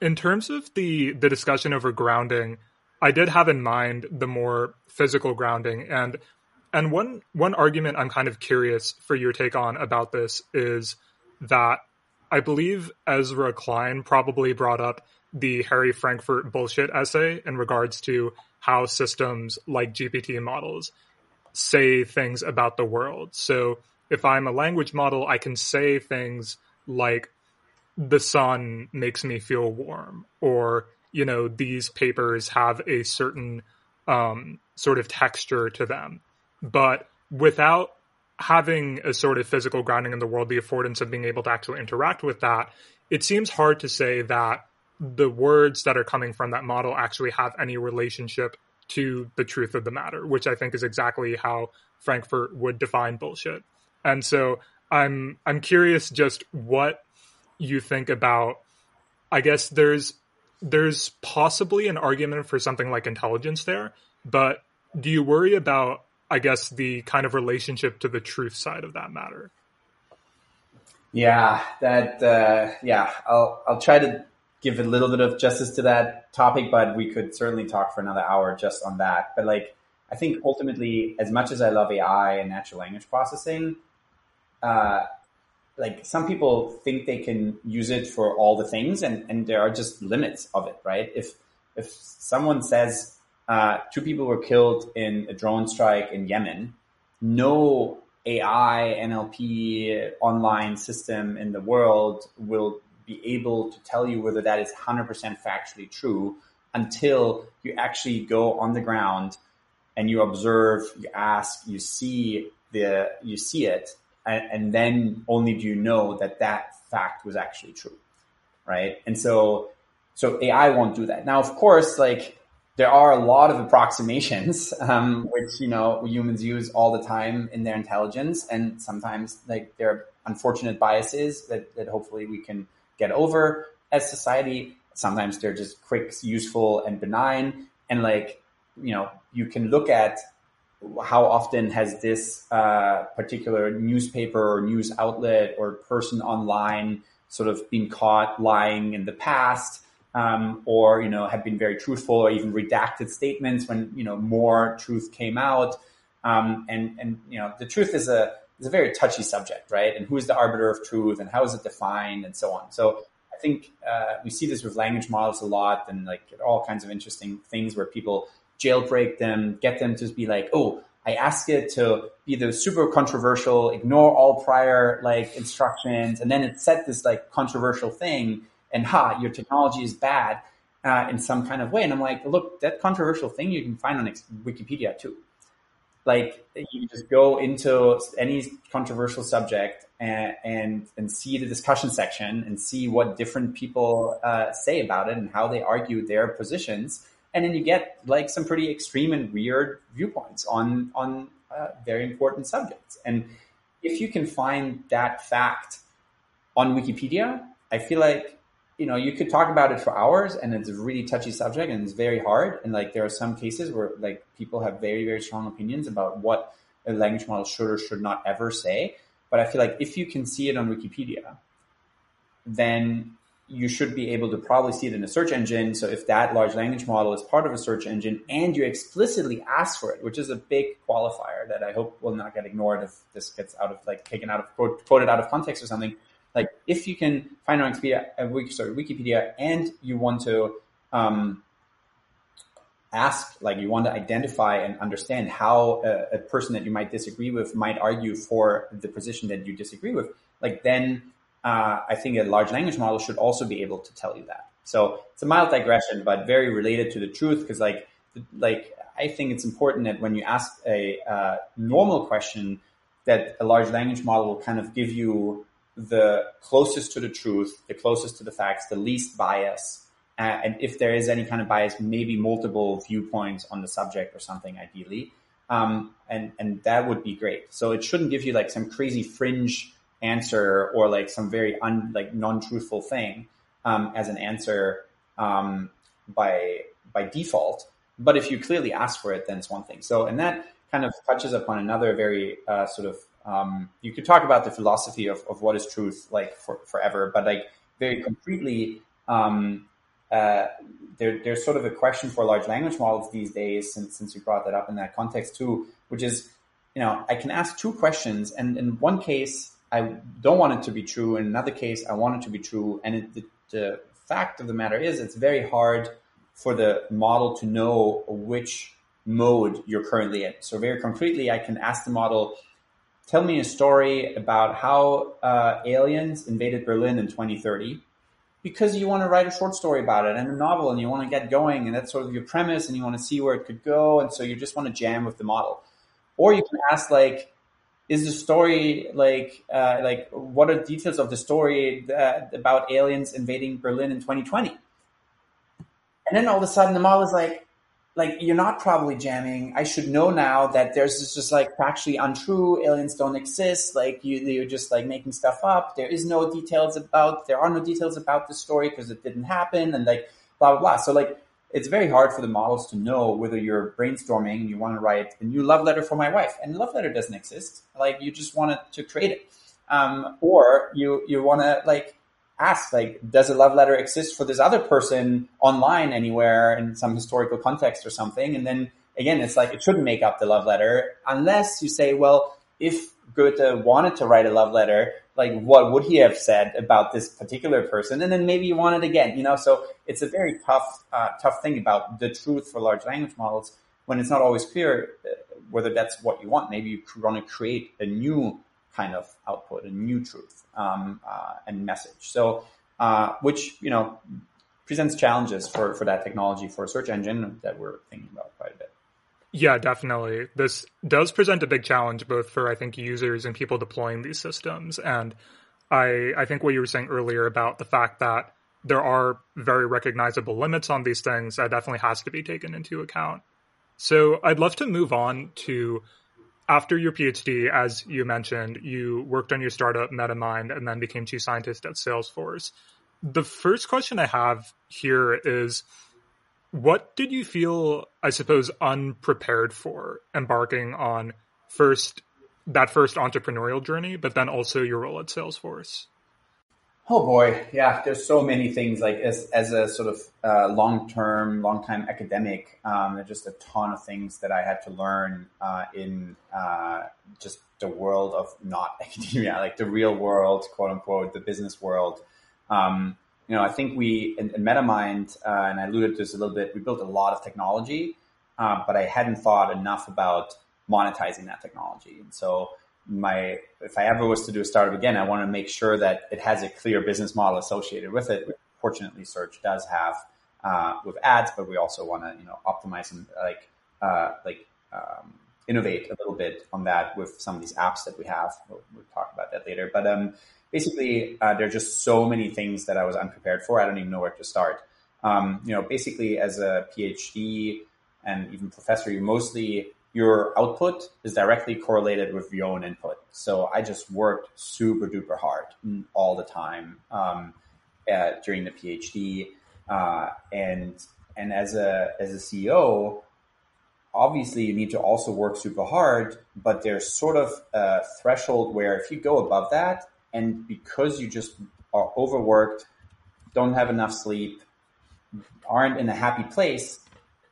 In terms of the the discussion over grounding, I did have in mind the more physical grounding and and one one argument I'm kind of curious for your take on about this is that I believe Ezra Klein probably brought up the Harry Frankfurt bullshit essay in regards to how systems like GPT models say things about the world. So if I'm a language model, I can say things like the sun makes me feel warm or you know these papers have a certain um, sort of texture to them but without having a sort of physical grounding in the world the affordance of being able to actually interact with that it seems hard to say that the words that are coming from that model actually have any relationship to the truth of the matter which i think is exactly how frankfurt would define bullshit and so i'm i'm curious just what you think about I guess there's there's possibly an argument for something like intelligence there, but do you worry about I guess the kind of relationship to the truth side of that matter? Yeah, that uh, yeah, I'll I'll try to give a little bit of justice to that topic, but we could certainly talk for another hour just on that. But like, I think ultimately, as much as I love AI and natural language processing, uh, like some people think they can use it for all the things and, and there are just limits of it, right? If, if someone says, uh, two people were killed in a drone strike in Yemen, no AI, NLP, online system in the world will be able to tell you whether that is 100% factually true until you actually go on the ground and you observe, you ask, you see the, you see it and, and then only do you know that that fact was actually true, right? And so, so AI won't do that. Now, of course, like there are a lot of approximations, um, which you know humans use all the time in their intelligence, and sometimes like there are unfortunate biases that that hopefully we can get over as society. Sometimes they're just quick, useful, and benign, and like you know you can look at how often has this uh, particular newspaper or news outlet or person online sort of been caught lying in the past um, or you know have been very truthful or even redacted statements when you know more truth came out um, and and you know the truth is a is a very touchy subject right and who is the arbiter of truth and how is it defined and so on so I think uh, we see this with language models a lot and like all kinds of interesting things where people jailbreak them, get them to be like, oh, I ask it to be the super controversial, ignore all prior like instructions, and then it set this like controversial thing, and ha, your technology is bad uh, in some kind of way. And I'm like, look, that controversial thing you can find on Wikipedia too. Like you just go into any controversial subject and, and, and see the discussion section and see what different people uh, say about it and how they argue their positions and then you get like some pretty extreme and weird viewpoints on on uh, very important subjects. And if you can find that fact on Wikipedia, I feel like you know you could talk about it for hours, and it's a really touchy subject, and it's very hard. And like there are some cases where like people have very very strong opinions about what a language model should or should not ever say. But I feel like if you can see it on Wikipedia, then you should be able to probably see it in a search engine. So if that large language model is part of a search engine and you explicitly ask for it, which is a big qualifier that I hope will not get ignored if this gets out of like taken out of quote, quoted out of context or something. Like if you can find on Wikipedia, uh, sorry, Wikipedia and you want to um, ask, like you want to identify and understand how a, a person that you might disagree with might argue for the position that you disagree with, like then uh, I think a large language model should also be able to tell you that. So it's a mild digression, but very related to the truth because like like I think it's important that when you ask a uh, normal question, that a large language model will kind of give you the closest to the truth, the closest to the facts, the least bias uh, and if there is any kind of bias, maybe multiple viewpoints on the subject or something, ideally. Um, and and that would be great. So it shouldn't give you like some crazy fringe answer or like some very un like non-truthful thing um, as an answer um, by by default. But if you clearly ask for it, then it's one thing. So and that kind of touches upon another very uh, sort of um, you could talk about the philosophy of, of what is truth like for, forever, but like very concretely, um, uh, there, there's sort of a question for large language models these days, since, since you brought that up in that context too, which is, you know, I can ask two questions, and in one case, I don't want it to be true. In another case, I want it to be true. And it, the, the fact of the matter is, it's very hard for the model to know which mode you're currently in. So very concretely, I can ask the model, tell me a story about how uh, aliens invaded Berlin in 2030 because you want to write a short story about it and a novel and you want to get going and that's sort of your premise and you want to see where it could go and so you just want to jam with the model. Or you can ask like is the story like uh, like what are the details of the story that, about aliens invading berlin in 2020 and then all of a sudden the model is like like you're not probably jamming. I should know now that there's this just like factually untrue. Aliens don't exist. Like you, you're just like making stuff up. There is no details about. There are no details about the story because it didn't happen, and like blah blah blah. So like it's very hard for the models to know whether you're brainstorming you want to write a new love letter for my wife, and love letter doesn't exist. Like you just wanted to create it, um, or you you want to like ask like does a love letter exist for this other person online anywhere in some historical context or something? And then again it's like it shouldn't make up the love letter unless you say well if goethe wanted to write a love letter like what would he have said about this particular person? And then maybe you want it again you know? So it's a very tough uh, tough thing about the truth for large language models when it's not always clear uh, whether that's what you want. Maybe you want to create a new kind of output, a new truth um, uh, and message. So, uh, which you know presents challenges for for that technology for a search engine that we're thinking about quite a bit. Yeah, definitely. This does present a big challenge both for I think users and people deploying these systems. And I I think what you were saying earlier about the fact that there are very recognizable limits on these things that definitely has to be taken into account. So I'd love to move on to after your PhD, as you mentioned, you worked on your startup MetaMind and then became chief scientist at Salesforce. The first question I have here is what did you feel, I suppose, unprepared for embarking on first that first entrepreneurial journey, but then also your role at Salesforce? Oh boy, yeah. There's so many things. Like as as a sort of uh, long term, long time academic, um, there's just a ton of things that I had to learn uh, in uh, just the world of not academia, like the real world, quote unquote, the business world. Um, you know, I think we in, in MetaMind, uh, and I alluded to this a little bit. We built a lot of technology, uh, but I hadn't thought enough about monetizing that technology, and so my if I ever was to do a startup again, I want to make sure that it has a clear business model associated with it. Fortunately, search does have uh, with ads, but we also want to you know optimize and like uh, like um, innovate a little bit on that with some of these apps that we have. We'll, we'll talk about that later. But um, basically, uh, there are just so many things that I was unprepared for. I don't even know where to start. Um, you know, basically, as a PhD and even professor, you mostly your output is directly correlated with your own input. So I just worked super duper hard all the time um, uh, during the PhD, uh, and and as a as a CEO, obviously you need to also work super hard. But there's sort of a threshold where if you go above that, and because you just are overworked, don't have enough sleep, aren't in a happy place,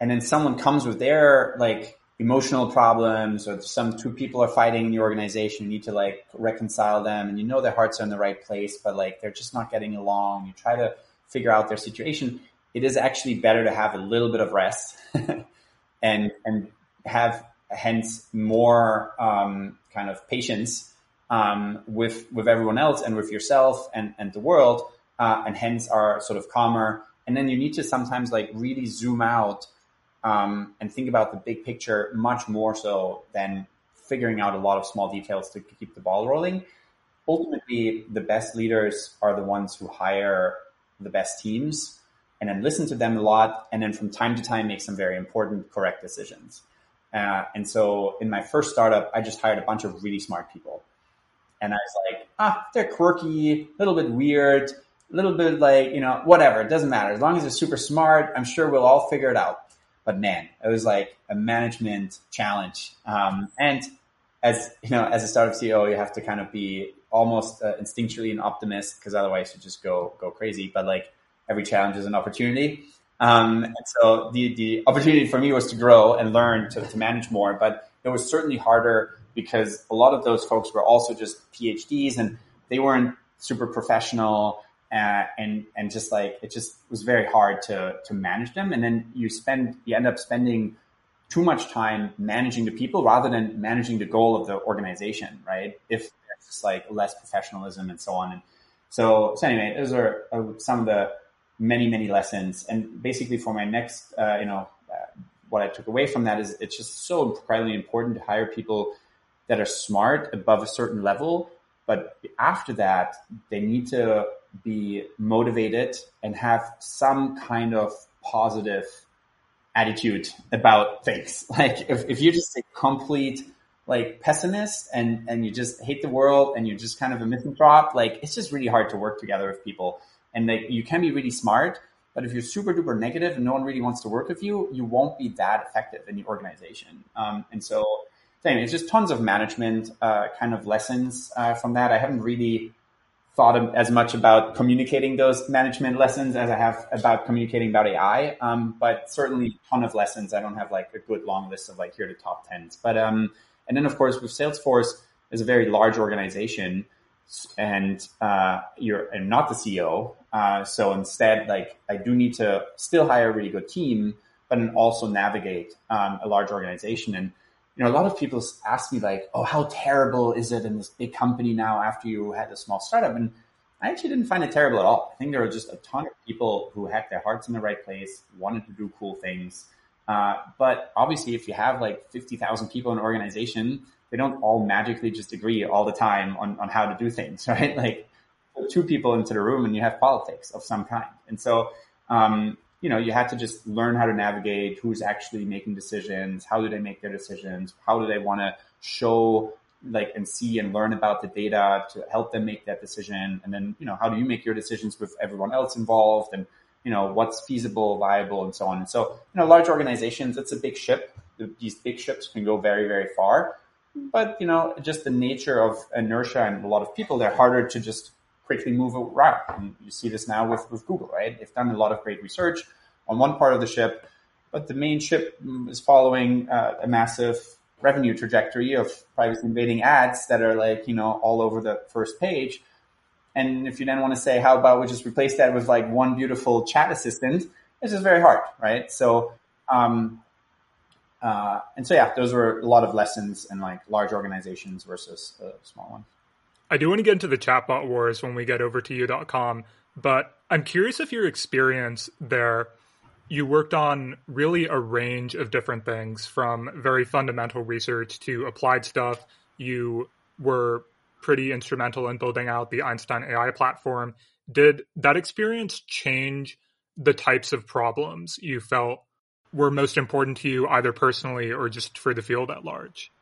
and then someone comes with their like emotional problems or some two people are fighting in the organization, you need to like reconcile them and you know their hearts are in the right place, but like they're just not getting along. You try to figure out their situation. It is actually better to have a little bit of rest and, and have hence more um, kind of patience um, with, with everyone else and with yourself and, and the world. Uh, and hence are sort of calmer. And then you need to sometimes like really zoom out um, and think about the big picture much more so than figuring out a lot of small details to keep the ball rolling. Ultimately, the best leaders are the ones who hire the best teams and then listen to them a lot, and then from time to time make some very important, correct decisions. Uh, and so in my first startup, I just hired a bunch of really smart people. And I was like, ah, they're quirky, a little bit weird, a little bit like, you know, whatever. It doesn't matter. As long as they're super smart, I'm sure we'll all figure it out. But man, it was like a management challenge. Um, and as, you know, as a startup CEO, you have to kind of be almost uh, instinctually an optimist because otherwise you just go, go crazy. But like every challenge is an opportunity. Um, and so the, the opportunity for me was to grow and learn to, to manage more, but it was certainly harder because a lot of those folks were also just PhDs and they weren't super professional. Uh, and and just like it just was very hard to to manage them. And then you spend you end up spending too much time managing the people rather than managing the goal of the organization right? If there's just like less professionalism and so on. And so so anyway those are uh, some of the many many lessons. And basically for my next uh, you know uh, what i took away from that is it's just so incredibly important to hire people that are smart above a certain level. But after that they need to be motivated and have some kind of positive attitude about things. Like if, if you're just a complete like pessimist and, and you just hate the world and you're just kind of a misanthrope, like it's just really hard to work together with people. And like you can be really smart, but if you're super duper negative and no one really wants to work with you, you won't be that effective in the organization. Um, and so, anyway, it's just tons of management uh, kind of lessons uh, from that. I haven't really thought as much about communicating those management lessons as I have about communicating about AI. Um, but certainly a ton of lessons. I don't have like a good long list of like here the top tens. But um, and then of course with Salesforce is a very large organization, and uh, you're and not the CEO. Uh, so instead, like I do need to still hire a really good team, but then also navigate um, a large organization and you know, a lot of people ask me like, "Oh, how terrible is it in this big company now after you had a small startup?" And I actually didn't find it terrible at all. I think there were just a ton of people who had their hearts in the right place, wanted to do cool things. Uh, but obviously, if you have like fifty thousand people in an organization, they don't all magically just agree all the time on on how to do things, right? Like, two people into the room and you have politics of some kind. And so, um, you know, you had to just learn how to navigate who's actually making decisions, how do they make their decisions, how do they want to show like and see and learn about the data to help them make that decision, and then you know how do you make your decisions with everyone else involved, and you know what's feasible, viable, and so on. And so you know, large organizations, it's a big ship. These big ships can go very very far, but you know, just the nature of inertia and a lot of people, they're harder to just quickly move around. And you see this now with, with Google, right? They've done a lot of great research on one part of the ship, but the main ship is following uh, a massive revenue trajectory of privacy invading ads that are like, you know, all over the first page. And if you then want to say, how about we just replace that with like one beautiful chat assistant, it's just very hard, right? So, um, uh, and so yeah, those were a lot of lessons in like large organizations versus uh, small ones. I do want to get into the chatbot wars when we get over to you.com, but I'm curious if your experience there, you worked on really a range of different things from very fundamental research to applied stuff. You were pretty instrumental in building out the Einstein AI platform. Did that experience change the types of problems you felt were most important to you, either personally or just for the field at large?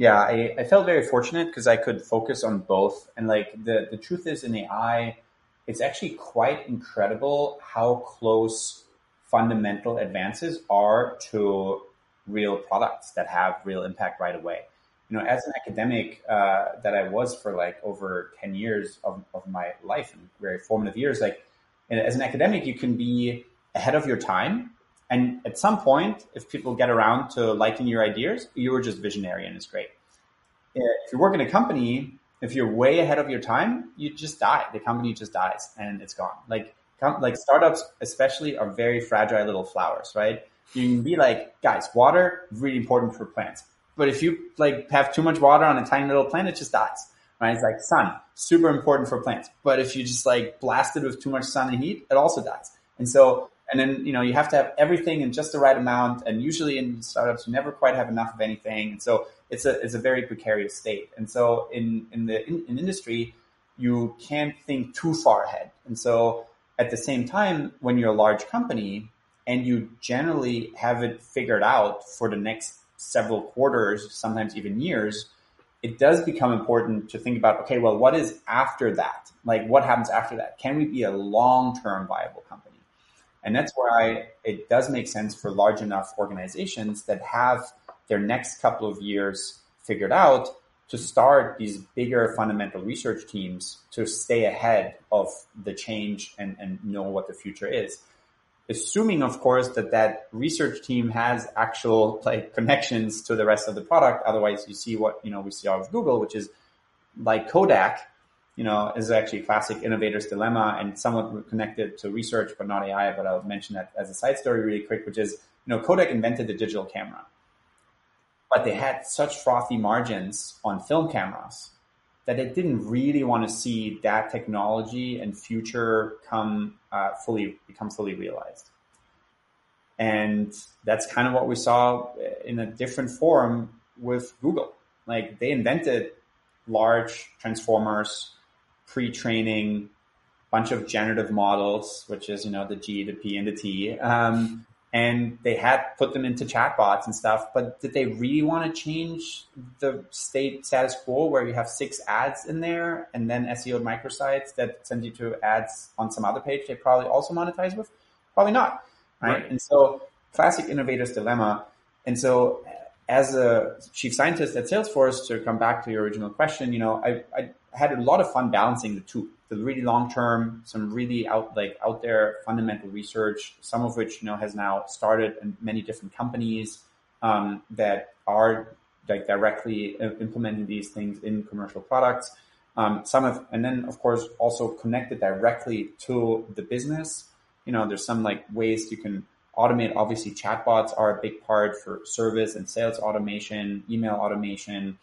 Yeah, I, I felt very fortunate because I could focus on both. And like the, the truth is in AI, it's actually quite incredible how close fundamental advances are to real products that have real impact right away. You know, as an academic uh, that I was for like over 10 years of, of my life and very formative years, like as an academic, you can be ahead of your time and at some point, if people get around to liking your ideas, you were just visionary and it's great. If you work in a company, if you're way ahead of your time, you just die. The company just dies and it's gone. Like, like startups especially are very fragile little flowers, right? You can be like, guys, water, really important for plants. But if you like have too much water on a tiny little plant, it just dies, right? It's like sun, super important for plants. But if you just like blast it with too much sun and heat, it also dies. And so and then, you know, you have to have everything in just the right amount. And usually in startups, you never quite have enough of anything. And so it's a, it's a very precarious state. And so in, in the in, in industry, you can't think too far ahead. And so at the same time, when you're a large company and you generally have it figured out for the next several quarters, sometimes even years, it does become important to think about, okay, well, what is after that? Like what happens after that? Can we be a long-term viable company? And that's why it does make sense for large enough organizations that have their next couple of years figured out to start these bigger fundamental research teams to stay ahead of the change and, and know what the future is. Assuming, of course, that that research team has actual like connections to the rest of the product. Otherwise, you see what you know we see out of Google, which is like Kodak you know, is actually a classic innovator's dilemma and somewhat connected to research, but not AI. But I'll mention that as a side story really quick, which is, you know, Kodak invented the digital camera, but they had such frothy margins on film cameras that they didn't really want to see that technology and future come uh, fully become fully realized. And that's kind of what we saw in a different form with Google. Like they invented large transformers pre-training bunch of generative models, which is, you know, the G, the P, and the T. Um, and they had put them into chatbots and stuff, but did they really want to change the state status quo where you have six ads in there and then SEO microsites that send you to ads on some other page they probably also monetize with? Probably not. Right. right. And so classic innovator's dilemma. And so as a chief scientist at Salesforce, to come back to your original question, you know, I, I had a lot of fun balancing the two, the really long term, some really out like out there fundamental research, some of which you know has now started in many different companies um, that are like directly implementing these things in commercial products. Um, some of, and then of course also connected directly to the business. You know, there's some like ways you can automate. Obviously, chatbots are a big part for service and sales automation, email automation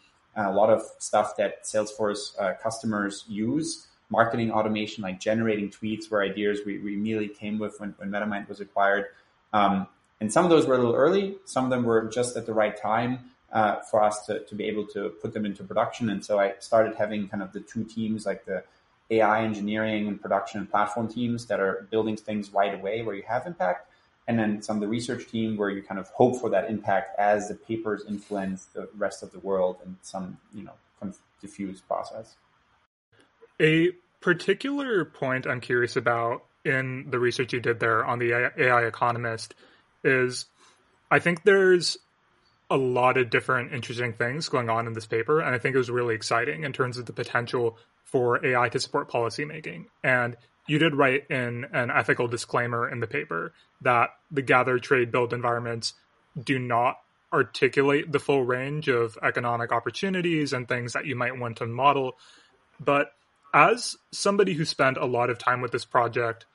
a lot of stuff that Salesforce uh, customers use. Marketing automation, like generating tweets, were ideas we, we immediately came with when, when MetaMind was acquired. Um, and some of those were a little early. Some of them were just at the right time uh, for us to, to be able to put them into production. And so I started having kind of the two teams, like the AI engineering and production and platform teams that are building things right away where you have impact and then some of the research team where you kind of hope for that impact as the papers influence the rest of the world in some you know kind of diffuse process. A particular point i'm curious about in the research you did there on the ai economist is i think there's a lot of different interesting things going on in this paper and i think it was really exciting in terms of the potential for ai to support policymaking. And you did write in an ethical disclaimer in the paper that the gather trade build environments do not articulate the full range of economic opportunities and things that you might want to model. But as somebody who spent a lot of time with this project,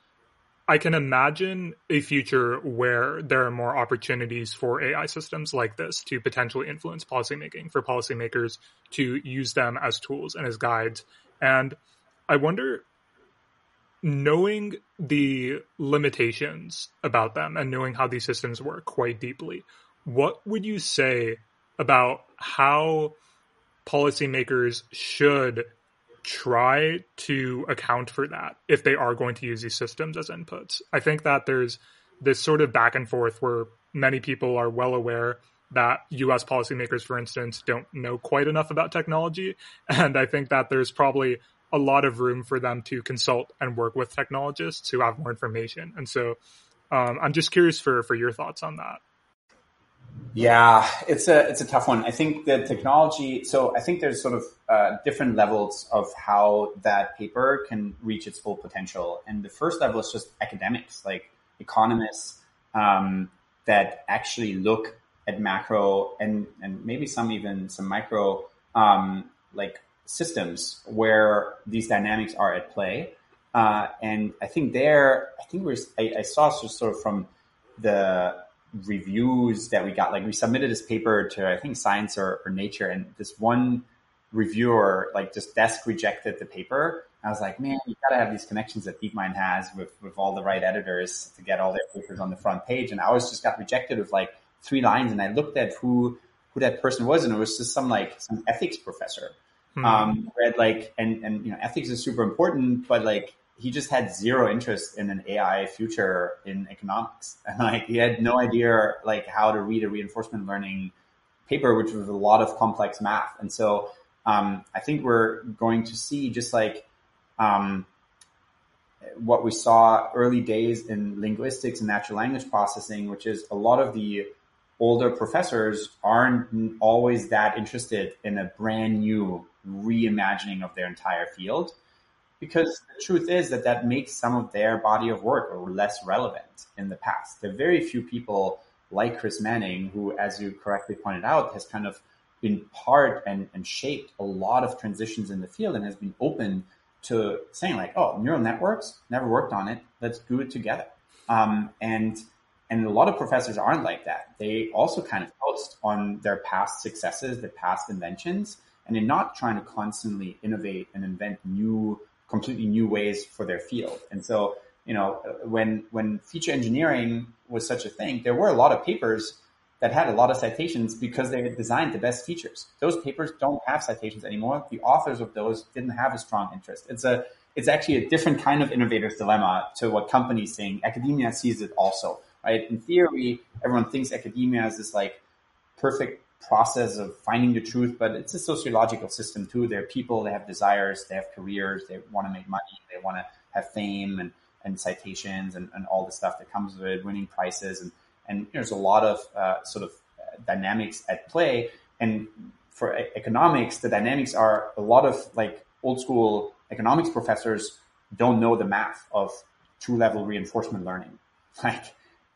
I can imagine a future where there are more opportunities for AI systems like this to potentially influence policymaking, for policymakers to use them as tools and as guides. And I wonder knowing the limitations about them and knowing how these systems work quite deeply, what would you say about how policymakers should try to account for that if they are going to use these systems as inputs? I think that there's this sort of back and forth where many people are well aware that US policymakers, for instance, don't know quite enough about technology. And I think that there's probably a lot of room for them to consult and work with technologists who have more information. And so um, I'm just curious for, for your thoughts on that. Yeah, it's a it's a tough one. I think the technology. So I think there's sort of uh, different levels of how that paper can reach its full potential. And the first level is just academics, like economists um, that actually look at macro and and maybe some even some micro um, like systems where these dynamics are at play. Uh, and I think there, I think we're, I, I saw sort of from the reviews that we got, like we submitted this paper to, I think Science or, or Nature, and this one reviewer, like just desk rejected the paper. I was like, man, you gotta have these connections that DeepMind has with, with all the right editors to get all their papers on the front page. And I was just got rejected with like three lines. And I looked at who, who that person was, and it was just some like some ethics professor. Hmm. Um, read like, and, and, you know, ethics is super important, but like, he just had zero interest in an AI future in economics. And like he had no idea like how to read a reinforcement learning paper, which was a lot of complex math. And so um, I think we're going to see just like um, what we saw early days in linguistics and natural language processing, which is a lot of the older professors aren't always that interested in a brand new reimagining of their entire field because the truth is that that makes some of their body of work less relevant in the past. There are very few people like Chris Manning, who, as you correctly pointed out, has kind of been part and, and shaped a lot of transitions in the field and has been open to saying like, oh, neural networks, never worked on it. Let's do it together. Um, and and a lot of professors aren't like that. They also kind of post on their past successes, their past inventions, and they're not trying to constantly innovate and invent new completely new ways for their field. And so, you know, when, when feature engineering was such a thing, there were a lot of papers that had a lot of citations because they designed the best features. Those papers don't have citations anymore. The authors of those didn't have a strong interest. It's a, it's actually a different kind of innovator's dilemma to what companies saying. Academia sees it also, right? In theory, everyone thinks academia is this like perfect process of finding the truth, but it's a sociological system too. There are people, they have desires, they have careers, they want to make money, they want to have fame and, and citations and, and all the stuff that comes with it, winning prizes. And, and there's a lot of uh, sort of dynamics at play. And for economics, the dynamics are a lot of like old school economics professors don't know the math of two level reinforcement learning. Like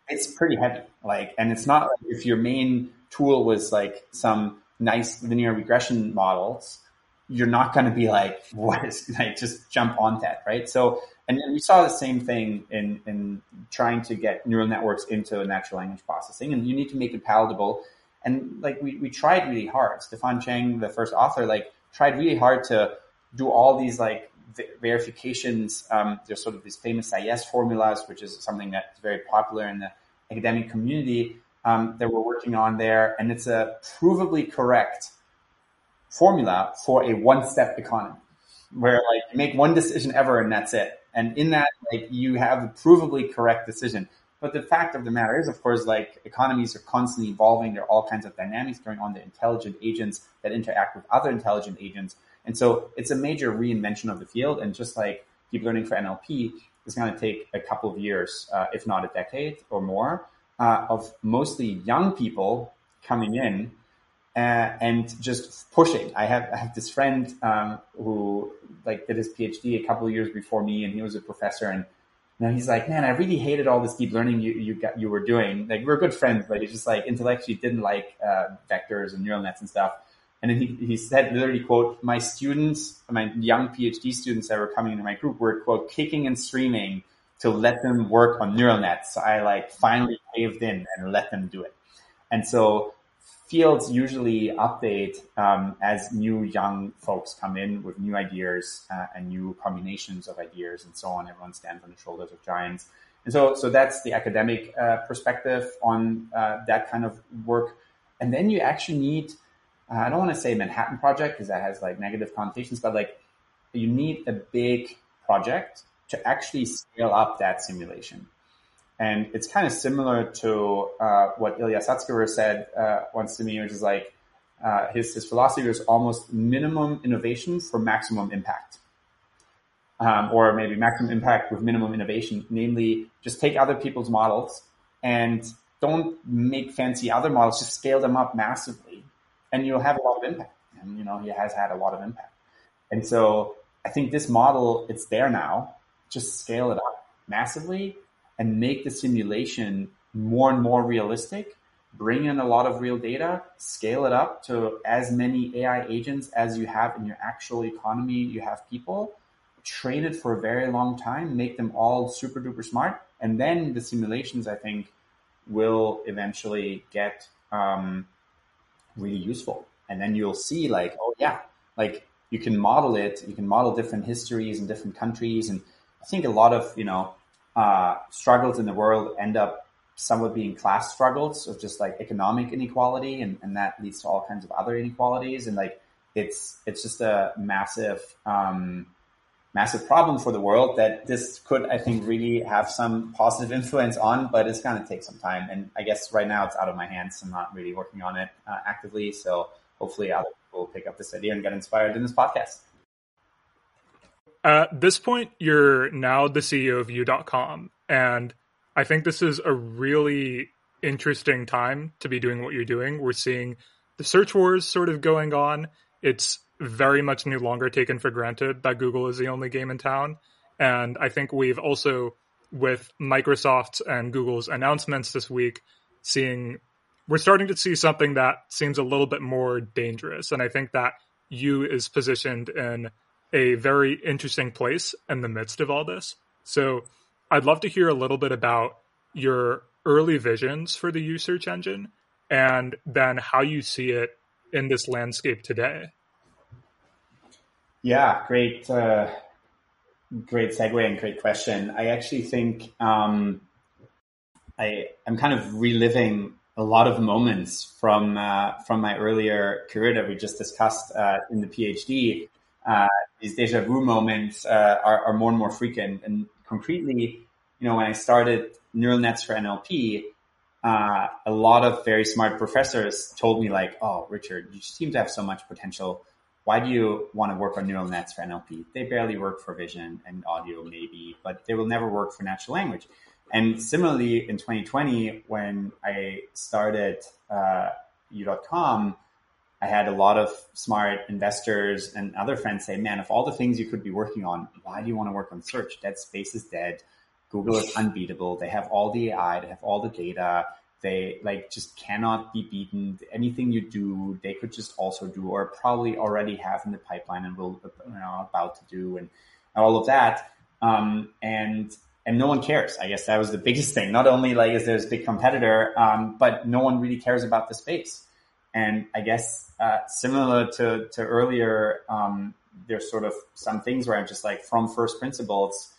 it's pretty heavy. Like, and it's not like if your main tool was like some nice linear regression models, you're not going to be like, what is like, just jump on that, right? So, and, and we saw the same thing in, in trying to get neural networks into natural language processing and you need to make it palatable. And like, we, we tried really hard. Stephan Zheng, the first author, like tried really hard to do all these like verifications. Um, there's sort of these famous Saez formulas, which is something that's very popular in the academic community um, that we're working on there, and it's a provably correct formula for a one-step economy, where like you make one decision ever and that's it. And in that, like you have a provably correct decision. But the fact of the matter is, of course, like economies are constantly evolving. There are all kinds of dynamics going on. The intelligent agents that interact with other intelligent agents. And so it's a major reinvention of the field. And just like deep learning for NLP is going to take a couple of years, uh, if not a decade or more uh, of mostly young people coming in uh, and just pushing. I have I have this friend um, who like did his PhD a couple of years before me, and he was a professor. And now he's like, man, I really hated all this deep learning you you got you were doing. Like we are good friends, but he just like intellectually didn't like uh, vectors and neural nets and stuff. And he, he said literally quote, my students, my young PhD students that were coming into my group were quote kicking and screaming to let them work on neural nets. So I like finally caved in and let them do it. And so fields usually update um, as new young folks come in with new ideas uh, and new combinations of ideas and so on. Everyone stands on the shoulders of giants. And so, so that's the academic uh, perspective on uh, that kind of work. And then you actually need, uh, I don't want to say Manhattan Project because that has like negative connotations, but like you need a big project to actually scale up that simulation. And it's kind of similar to uh, what Ilya Sutskever said uh, once to me, which is like uh, his, his philosophy was almost minimum innovation for maximum impact. Um, or maybe maximum impact with minimum innovation, namely just take other people's models and don't make fancy other models, just scale them up massively and you'll have a lot of impact. And, you know, he has had a lot of impact. And so I think this model, it's there now just scale it up massively and make the simulation more and more realistic, bring in a lot of real data, scale it up to as many AI agents as you have in your actual economy. You have people, train it for a very long time, make them all super duper smart. And then the simulations, I think, will eventually get um, really useful. And then you'll see like, oh yeah, like you can model it, you can model different histories in different countries and I think a lot of, you know, uh, struggles in the world end up somewhat being class struggles of just like economic inequality and, and that leads to all kinds of other inequalities. And like, it's, it's just a massive, um, massive problem for the world that this could, I think, really have some positive influence on, but it's going to take some time. And I guess right now it's out of my hands. I'm not really working on it uh, actively. So hopefully other people will pick up this idea and get inspired in this podcast. At this point, you're now the CEO of you.com. And I think this is a really interesting time to be doing what you're doing. We're seeing the search wars sort of going on. It's very much no longer taken for granted that Google is the only game in town. And I think we've also, with Microsoft's and Google's announcements this week, seeing we're starting to see something that seems a little bit more dangerous. And I think that you is positioned in a very interesting place in the midst of all this. So I'd love to hear a little bit about your early visions for the U search engine and then how you see it in this landscape today. Yeah, great, uh, great segue and great question. I actually think um, I I'm kind of reliving a lot of moments from uh, from my earlier career that we just discussed uh, in the PhD. Uh, these deja vu moments uh, are, are more and more frequent, and concretely, you know, when I started neural nets for NLP, uh, a lot of very smart professors told me like, "Oh, Richard, you seem to have so much potential. Why do you want to work on neural nets for NLP? They barely work for vision and audio, maybe, but they will never work for natural language." And similarly, in 2020, when I started uh, you.com, I had a lot of smart investors and other friends say, "Man, of all the things you could be working on, why do you want to work on search? That space is dead." Google is unbeatable. They have all the AI, they have all the data. They like just cannot be beaten. Anything you do, they could just also do, or probably already have in the pipeline and will you know about to do, and all of that. Um, and and no one cares. I guess that was the biggest thing. Not only like is there's big competitor, um, but no one really cares about the space. And I guess uh, similar to to earlier, um, there's sort of some things where I'm just like from first principles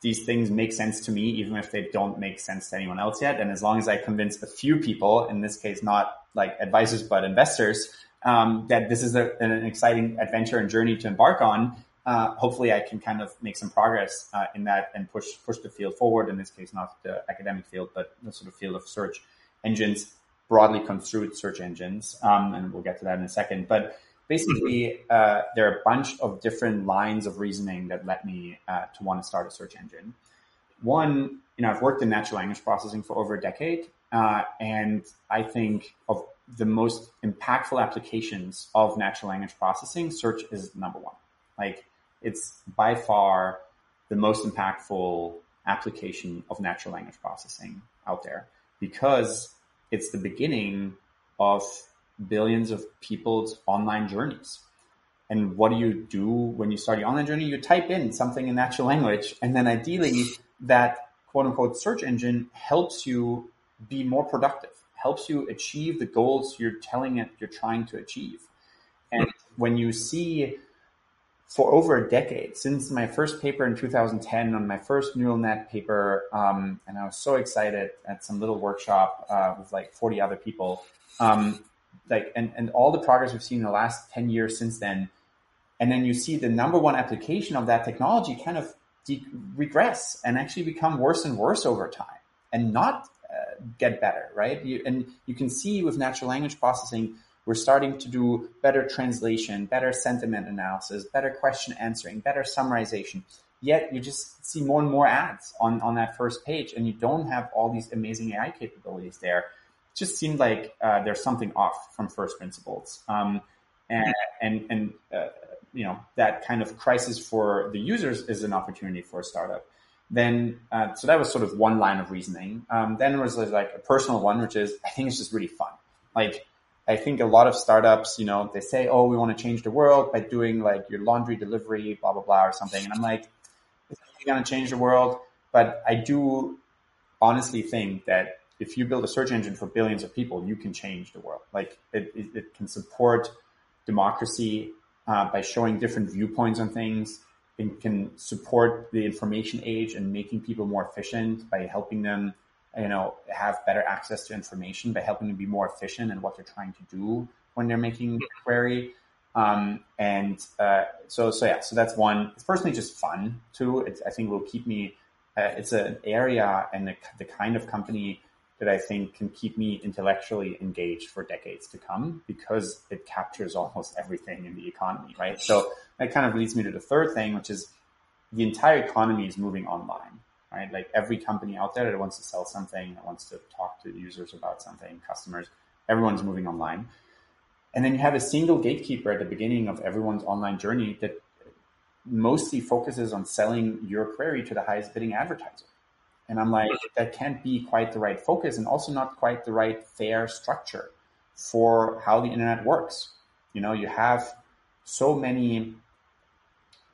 these things make sense to me, even if they don't make sense to anyone else yet. And as long as I convince a few people, in this case, not like advisors, but investors, um, that this is a, an exciting adventure and journey to embark on, uh, hopefully I can kind of make some progress uh, in that and push push the field forward. In this case, not the academic field, but the sort of field of search engines, broadly construed search engines. Um, and we'll get to that in a second. But basically, uh, there are a bunch of different lines of reasoning that led me uh, to want to start a search engine. One, you know, I've worked in natural language processing for over a decade, uh, and I think of the most impactful applications of natural language processing, search is number one. Like, it's by far the most impactful application of natural language processing out there because it's the beginning of billions of people's online journeys. And what do you do when you start your online journey? You type in something in natural language, and then ideally that quote unquote search engine helps you be more productive, helps you achieve the goals you're telling it you're trying to achieve. And when you see for over a decade, since my first paper in 2010 on my first neural net paper, um, and I was so excited at some little workshop uh, with like 40 other people. Um, like and, and all the progress we've seen in the last 10 years since then and then you see the number one application of that technology kind of de- regress and actually become worse and worse over time and not uh, get better right? You, and you can see with natural language processing we're starting to do better translation better sentiment analysis better question answering better summarization. Yet you just see more and more ads on, on that first page and you don't have all these amazing ai capabilities there just seemed like uh, there's something off from first principles. Um, and and, and uh, you know that kind of crisis for the users is an opportunity for a startup. Then uh, so that was sort of one line of reasoning. Um, then there was like a personal one, which is I think it's just really fun. Like I think a lot of startups, you know, they say, oh, we want to change the world by doing like your laundry delivery, blah blah blah, or something. And I'm like, it's not going to change the world, but I do honestly think that if you build a search engine for billions of people, you can change the world. Like it, it, it can support democracy uh, by showing different viewpoints on things. It can support the information age and making people more efficient by helping them, you know, have better access to information by helping them be more efficient in what they're trying to do when they're making a query. Um, and uh, so, so yeah, so that's one. It's personally just fun too. It's, I think will keep me. Uh, it's an area and the, the kind of company that I think can keep me intellectually engaged for decades to come because it captures almost everything in the economy, right? So that kind of leads me to the third thing, which is the entire economy is moving online, right? Like every company out there that wants to sell something, that wants to talk to users about something, customers, everyone's moving online. And then you have a single gatekeeper at the beginning of everyone's online journey that mostly focuses on selling your query to the highest bidding advertiser. And I'm like, that can't be quite the right focus and also not quite the right fair structure for how the internet works. You know, you have so many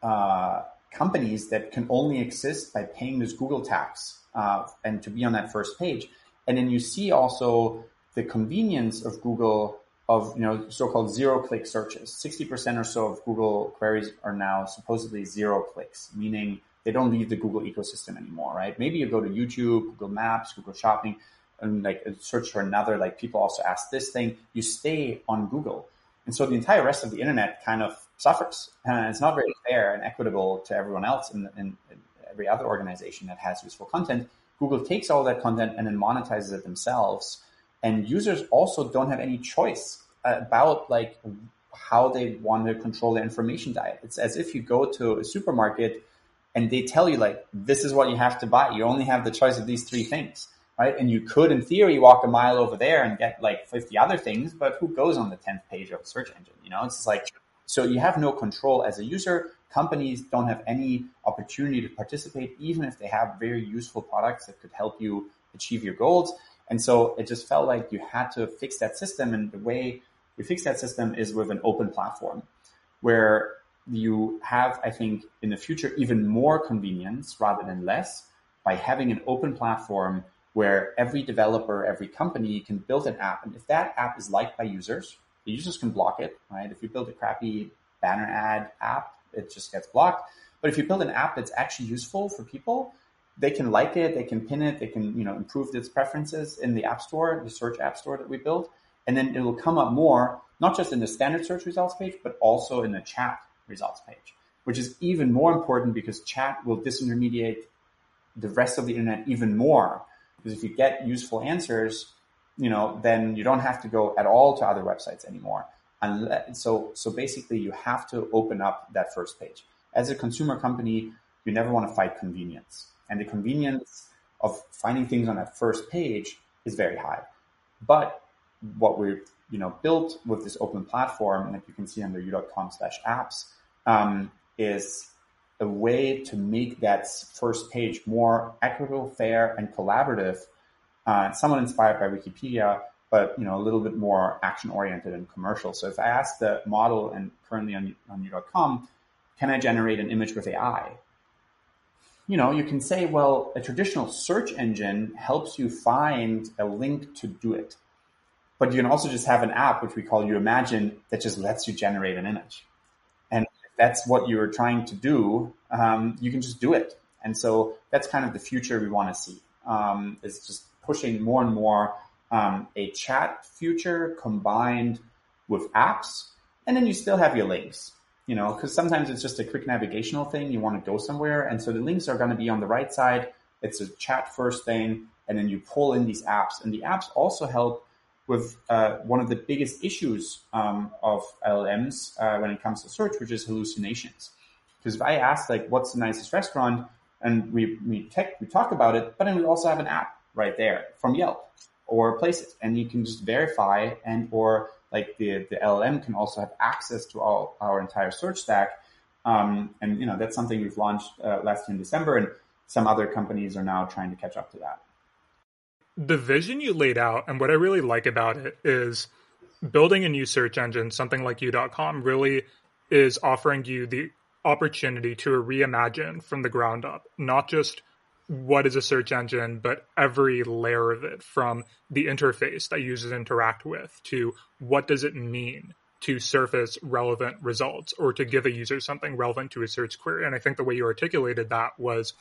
uh, companies that can only exist by paying this Google tax uh, and to be on that first page. And then you see also the convenience of Google of you know so-called zero-click searches. 60% or so of Google queries are now supposedly zero clicks, meaning they don't leave the Google ecosystem anymore, right? Maybe you go to YouTube, Google Maps, Google Shopping, and like search for another, like people also ask this thing, you stay on Google. And so the entire rest of the internet kind of suffers. It's not very fair and equitable to everyone else and, every other organization that has useful content. Google takes all that content and then monetizes it themselves and users also don't have any choice about like how they want to control their information diet. It's as if you go to a supermarket and they tell you like this is what you have to buy. You only have the choice of these three things, right? And you could, in theory, walk a mile over there and get like fifty other things, but who goes on the tenth page of a search engine? You know, it's like so you have no control as a user. Companies don't have any opportunity to participate, even if they have very useful products that could help you achieve your goals. And so it just felt like you had to fix that system. And the way you fix that system is with an open platform where you have, I think, in the future, even more convenience rather than less by having an open platform where every developer, every company can build an app. And if that app is liked by users, the users can block it, right? If you build a crappy banner ad app, it just gets blocked. But if you build an app that's actually useful for people, they can like it, they can pin it, they can, you know, improve its preferences in the app store, the search app store that we built. And then it will come up more, not just in the standard search results page, but also in the chat results page, which is even more important because chat will disintermediate the rest of the internet even more. Because if you get useful answers, you know, then you don't have to go at all to other websites anymore. And so, so basically you have to open up that first page. As a consumer company, you never want to fight convenience and the convenience of finding things on that first page is very high. But what we've you know built with this open platform, that you can see under you.com slash apps, um, is a way to make that first page more equitable, fair, and collaborative. Uh, somewhat inspired by Wikipedia, but you know a little bit more action oriented and commercial. So if I ask the model, and currently on, on you.com, can I generate an image with AI? you know, you can say, well, a traditional search engine helps you find a link to do it. But you can also just have an app, which we call YouImagine, that just lets you generate an image. And if that's what you're trying to do, um, you can just do it. And so that's kind of the future we want to see. Um, is just pushing more and more um, a chat future combined with apps. And then you still have your links you know, because sometimes it's just a quick navigational thing. You want to go somewhere. And so the links are going to be on the right side. It's a chat first thing. And then you pull in these apps. And the apps also help with uh, one of the biggest issues um, of LLMs uh, when it comes to search, which is hallucinations. Because if I ask, like, what's the nicest restaurant? And we, we, tech, we talk about it, but then we also have an app right there from Yelp or Places. And you can just verify and or like the, the LLM can also have access to all our entire search stack. Um, and you know that's something we've launched uh, last year in December, and some other companies are now trying to catch up to that. The vision you laid out, and what I really like about it is building a new search engine, something like you.com, really is offering you the opportunity to reimagine from the ground up, not just what is a search engine, but every layer of it from the interface that users interact with to what does it mean to surface relevant results or to give a user something relevant to a search query. And I think the way you articulated that was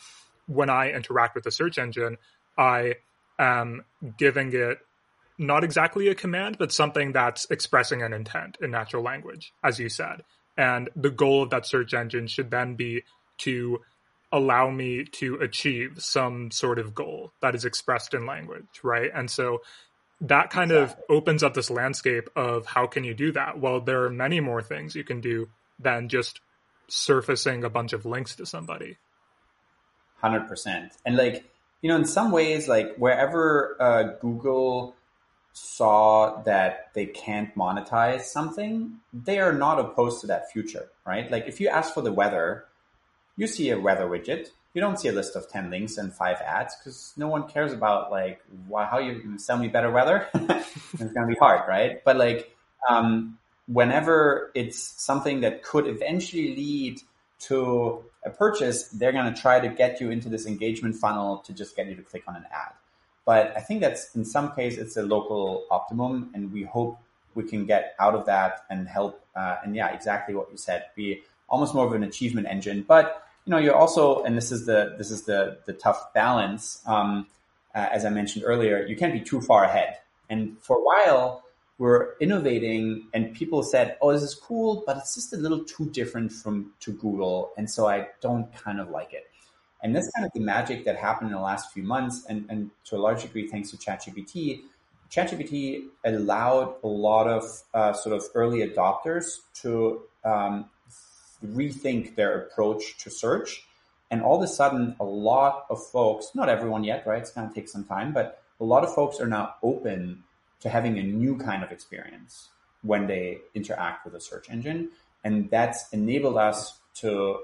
when I interact with a search engine, I am giving it not exactly a command, but something that's expressing an intent in natural language, as you said. And the goal of that search engine should then be to allow me to achieve some sort of goal that is expressed in language, right? And so that kind exactly. of opens up this landscape of how can you do that? Well, there are many more things you can do than just surfacing a bunch of links to somebody. 100%. And like, you know, in some ways, like wherever uh, Google saw that they can't monetize something, they are not opposed to that future, right? Like if you ask for the weather, you see a weather widget. You don't see a list of 10 links and five ads because no one cares about like why, how you gonna sell me better weather. it's going to be hard, right? But like, um, whenever it's something that could eventually lead to a purchase, they're going to try to get you into this engagement funnel to just get you to click on an ad. But I think that's in some case it's a local optimum, and we hope we can get out of that and help. Uh, and yeah, exactly what you said, be almost more of an achievement engine. But you know, you're also, and this is the this is the the tough balance. Um, uh, as I mentioned earlier, you can't be too far ahead. And for a while, we're innovating, and people said, "Oh, this is cool, but it's just a little too different from to Google," and so I don't kind of like it. And that's kind of the magic that happened in the last few months, and, and to a large degree, thanks to ChatGPT. ChatGPT allowed a lot of uh, sort of early adopters to um, rethink their approach to search. And all of a sudden, a lot of folks, not everyone yet, right? It's going to take some time, but a lot of folks are now open to having a new kind of experience when they interact with a search engine. And that's enabled us to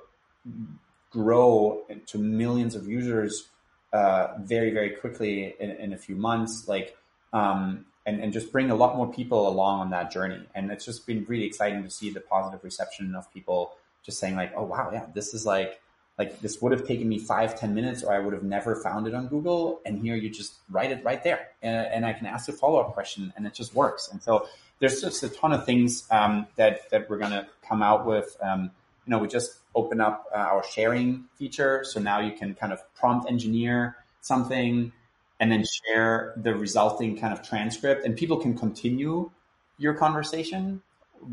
grow to millions of users uh, very very quickly in, in, a few months like um, and, and just bring a lot more people along on that journey and it's just been really exciting to see the positive reception of people just saying like oh wow yeah this is like like this would have taken me five ten minutes or i would have never found it on google and here you just write it right there and, and i can ask a follow-up question and it just works and so there's just a ton of things um, that that we're going to come out with um, you know we just open up uh, our sharing feature. So now you can kind of prompt engineer something and then share the resulting kind of transcript and people can continue your conversation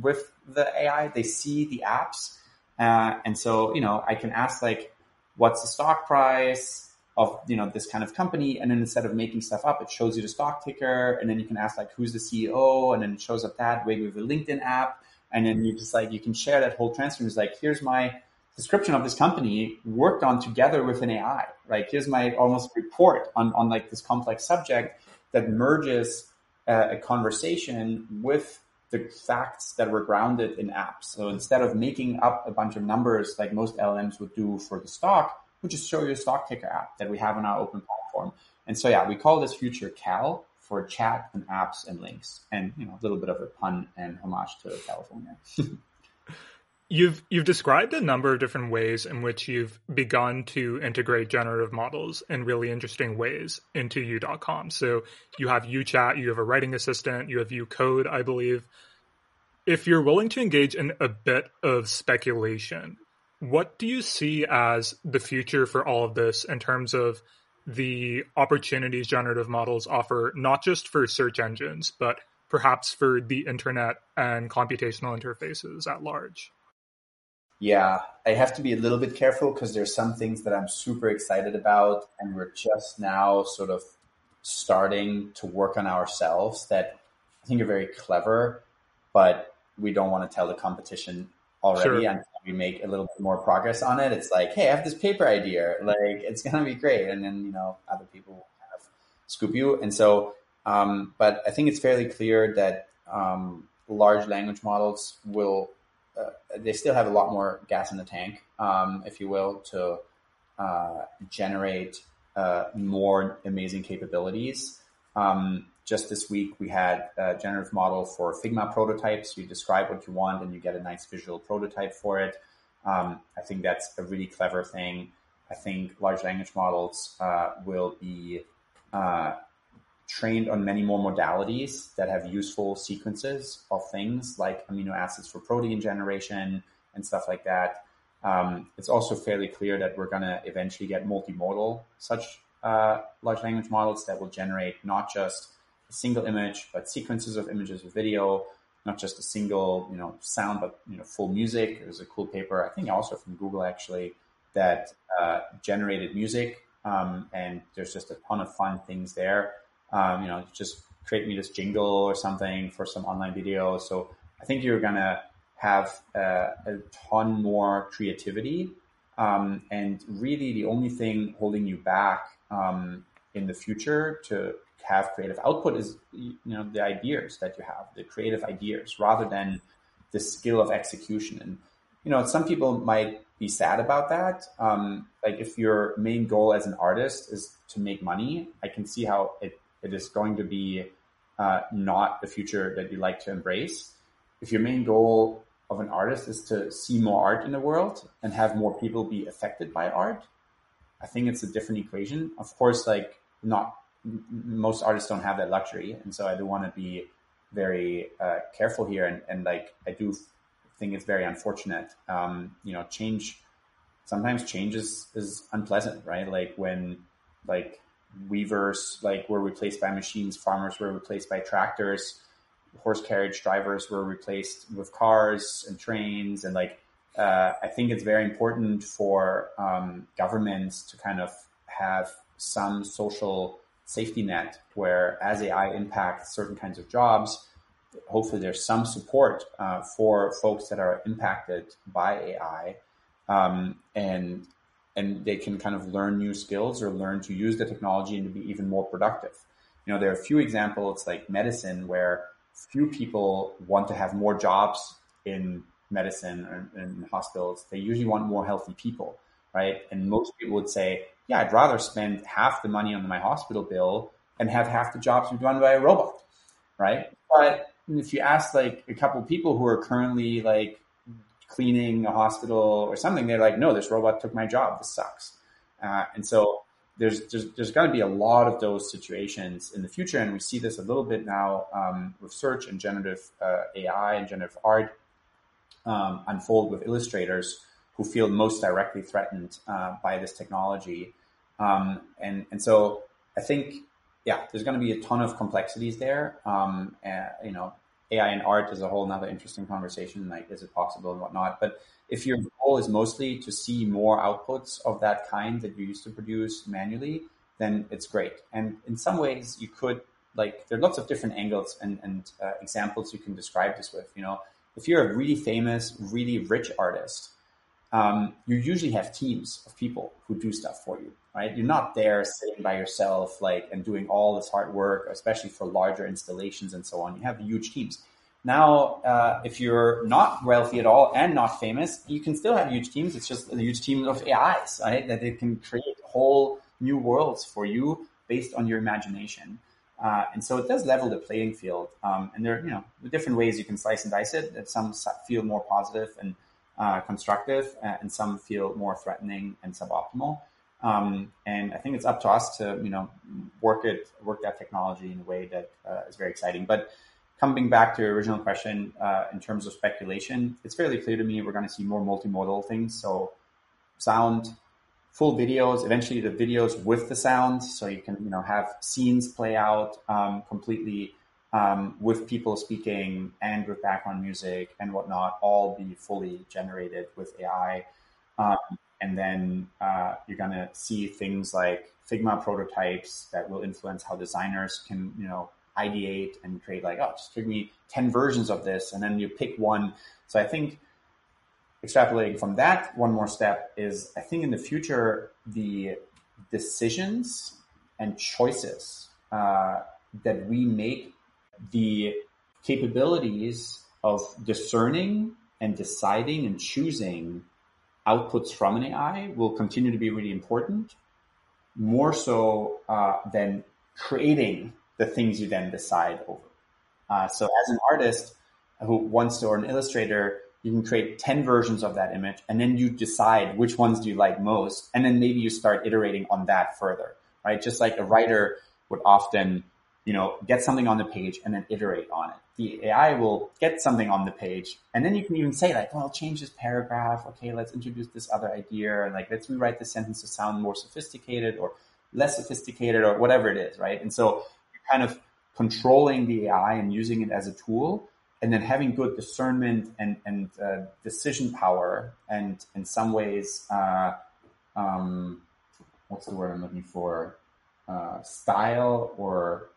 with the AI. They see the apps. Uh, and so, you know, I can ask like, what's the stock price of, you know, this kind of company? And then instead of making stuff up, it shows you the stock ticker. And then you can ask like, who's the CEO? And then it shows up that way with a LinkedIn app. And then you just like, you can share that whole transcript. It's like, here's my description of this company worked on together with an AI. Right? Here's my almost report on, on like this complex subject that merges uh, a conversation with the facts that were grounded in apps. So instead of making up a bunch of numbers like most LMs would do for the stock, we just show you a stock ticker app that we have on our open platform. And so yeah, we call this future CAL for chat and apps and links, and you know a little bit of a pun and homage to California. You've you've described a number of different ways in which you've begun to integrate generative models in really interesting ways into you.com. So you have YouChat, you have a writing assistant, you have YouCode, I believe. If you're willing to engage in a bit of speculation, what do you see as the future for all of this in terms of the opportunities generative models offer, not just for search engines, but perhaps for the internet and computational interfaces at large? Yeah, I have to be a little bit careful because there's some things that I'm super excited about, and we're just now sort of starting to work on ourselves that I think are very clever, but we don't want to tell the competition already sure. until we make a little bit more progress on it. It's like, hey, I have this paper idea, like it's gonna be great, and then you know other people kind of scoop you, and so. Um, but I think it's fairly clear that um, large language models will uh, they still have a lot more gas in the tank, um, if you will, to uh, generate uh, more amazing capabilities. Um, just this week, we had a generative model for Figma prototypes. You describe what you want, and you get a nice visual prototype for it. Um, I think that's a really clever thing. I think large language models uh, will be uh, trained on many more modalities that have useful sequences of things like amino acids for protein generation and stuff like that. Um, it's also fairly clear that we're going to eventually get multimodal such uh, large language models that will generate not just a single image, but sequences of images with video, not just a single, you know, sound, but you know, full music. There's a cool paper, I think, also from Google actually, that uh, generated music, um, and there's just a ton of fun things there. Um, you know, just create me this jingle or something for some online video. So I think you're gonna have uh, a ton more creativity, um, and really the only thing holding you back um, in the future to have creative output is you know the ideas that you have, the creative ideas, rather than the skill of execution. And you know, some people might be sad about that. Um, like if your main goal as an artist is to make money, I can see how it, it is going to be uh, not the future that you like to embrace. If your main goal of an artist is to see more art in the world and have more people be affected by art, I think it's a different equation. Of course, like not most artists don't have that luxury, and so I do want to be very uh, careful here. And, and like I do think it's very unfortunate. Um, you know, change sometimes change is, is unpleasant, right? Like when like weavers like were replaced by machines, farmers were replaced by tractors, horse carriage drivers were replaced with cars and trains, and like uh, I think it's very important for um, governments to kind of have some social safety net where as AI impacts certain kinds of jobs, hopefully there's some support uh, for folks that are impacted by AI, um, and and they can kind of learn new skills or learn to use the technology and to be even more productive. You know, there are a few examples like medicine where few people want to have more jobs in medicine or in hospitals. They usually want more healthy people, right? And most people would say, yeah, I'd rather spend half the money on my hospital bill and have half the jobs be done by a robot, right? But if you ask like a couple people who are currently like cleaning a hospital or something, they're like, no, this robot took my job. This sucks. Uh, and so there's there's, there's going to be a lot of those situations in the future, and we see this a little bit now um, with search and generative uh, AI and generative art um, unfold with illustrators who feel most directly threatened uh, by this technology. Um, and, and so I think, yeah, there's going to be a ton of complexities there. Um, and, you know, AI and art is a whole another interesting conversation. Like, is it possible and whatnot? But if your goal is mostly to see more outputs of that kind that you used to produce manually, then it's great. And in some ways, you could like there are lots of different angles and, and uh, examples you can describe this with. You know, if you're a really famous, really rich artist, um, you usually have teams of people who do stuff for you, right? You're not there sitting by yourself, like, and doing all this hard work, especially for larger installations and so on. You have huge teams. Now, uh, if you're not wealthy at all and not famous, you can still have huge teams. It's just a huge team of AIs, right? That they can create whole new worlds for you based on your imagination. Uh, and so it does level the playing field. Um, and there are, you know, different ways you can slice and dice it. That some feel more positive and uh, constructive, uh, and some feel more threatening and suboptimal. Um, and I think it's up to us to, you know, work it, work that technology in a way that uh, is very exciting. But coming back to your original question, uh, in terms of speculation, it's fairly clear to me we're going to see more multimodal things. So sound, full videos, eventually the videos with the sound, so you can you know have scenes play out um, completely um, with people speaking and with background music and whatnot, all be fully generated with AI. Um, and then uh, you're gonna see things like Figma prototypes that will influence how designers can you know ideate and create like oh just give me 10 versions of this and then you pick one so i think extrapolating from that, one more step is I think in the future, the decisions and choices uh, that we make, the capabilities of discerning and deciding and choosing outputs from an AI will continue to be really important, more so uh, than creating the things you then decide over. Uh, so as an artist who wants to, or an illustrator you can create 10 versions of that image and then you decide which ones do you like most and then maybe you start iterating on that further right just like a writer would often you know get something on the page and then iterate on it. The ai will get something on the page and then you can even say like well change this paragraph. Okay let's introduce this other idea and like let's rewrite the sentence to sound more sophisticated or less sophisticated or whatever it is right? And so you're kind of controlling the AI and using it as a tool, and then having good discernment and and uh, decision power, and in some ways, uh, um, what's the word I'm looking for? Uh, style or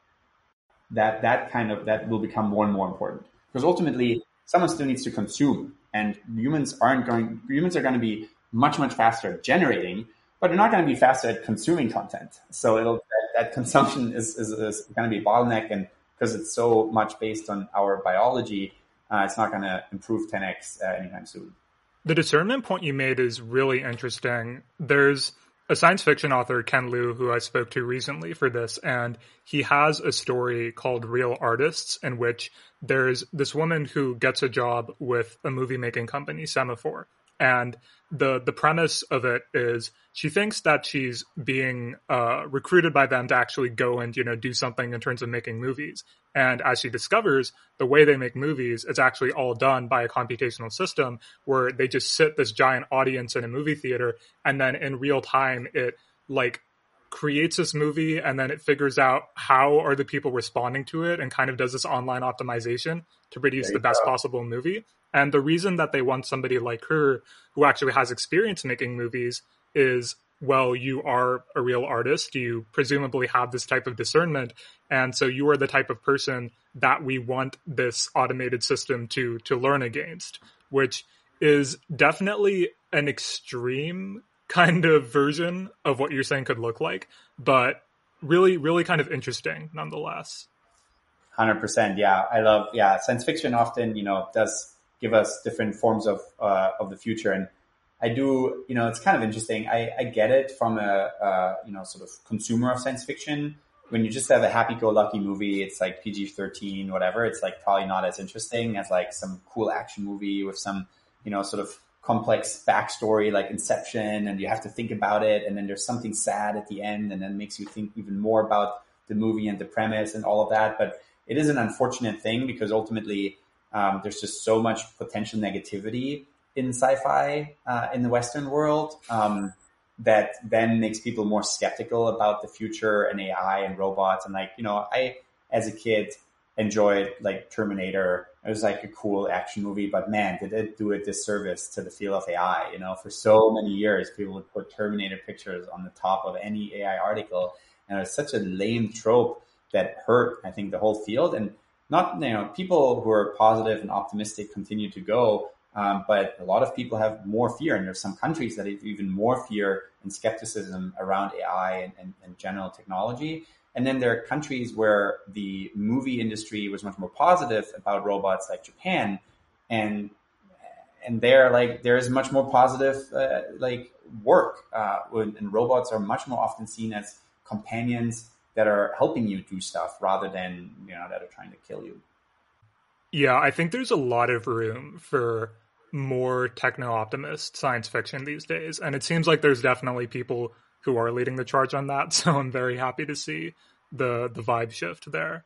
that that kind of that will become more and more important. Because ultimately someone still needs to consume and humans aren't going humans are going to be much much faster at generating but they're not going to be faster at consuming content. So it'll that, that consumption is, is, is going to be a bottleneck and because it's so much based on our biology uh, it's not going to improve 10x uh, anytime soon. The discernment point you made is really interesting. There's a science fiction author, Ken Liu, who I spoke to recently for this, and he has a story called Real Artists, in which there's this woman who gets a job with a movie making company, Semaphore. And the the premise of it is she thinks that she's being uh, recruited by them to actually go and you know do something in terms of making movies. And as she discovers, the way they make movies is actually all done by a computational system where they just sit this giant audience in a movie theater, and then in real time it like creates this movie and then it figures out how are the people responding to it and kind of does this online optimization to produce the best go. possible movie and the reason that they want somebody like her who actually has experience making movies is well, you are a real artist. You presumably have this type of discernment. And so you are the type of person that we want this automated system to, to learn against, which is definitely an extreme kind of version of what you're saying could look like, but really, really kind of interesting nonetheless. 100%. Yeah. I love, yeah. Science fiction often, you know, does give us different forms of uh, of the future. And I do, you know, it's kind of interesting. I, I get it from a, a, you know sort of consumer of science fiction. When you just have a happy-go-lucky movie, it's like PG-13, whatever. It's like probably not as interesting as like some cool action movie with some, you know, sort of complex backstory like Inception, and you have to think about it. And then there's something sad at the end, and then makes you think even more about the movie and the premise and all of that. But it is an unfortunate thing because ultimately um, there's just so much potential negativity in sci-fi uh, in the Western world um, that then makes people more skeptical about the future and AI and robots. And like, you know, I as a kid enjoyed like Terminator. It was like a cool action movie, but man, did it do a disservice to the field of AI? You know, for so many years, people would put Terminator pictures on the top of any AI article, and it was such a lame trope that hurt, I think, the whole field. And not you know people who are positive and optimistic continue to go um, but a lot of people have more fear and there's some countries that have even more fear and skepticism around ai and, and, and general technology and then there are countries where the movie industry was much more positive about robots like japan and and there like there is much more positive uh, like work uh, and robots are much more often seen as companions that are helping you do stuff rather than you know that are trying to kill you. Yeah, I think there's a lot of room for more techno optimist science fiction these days, and it seems like there's definitely people who are leading the charge on that. So I'm very happy to see the the vibe shift there.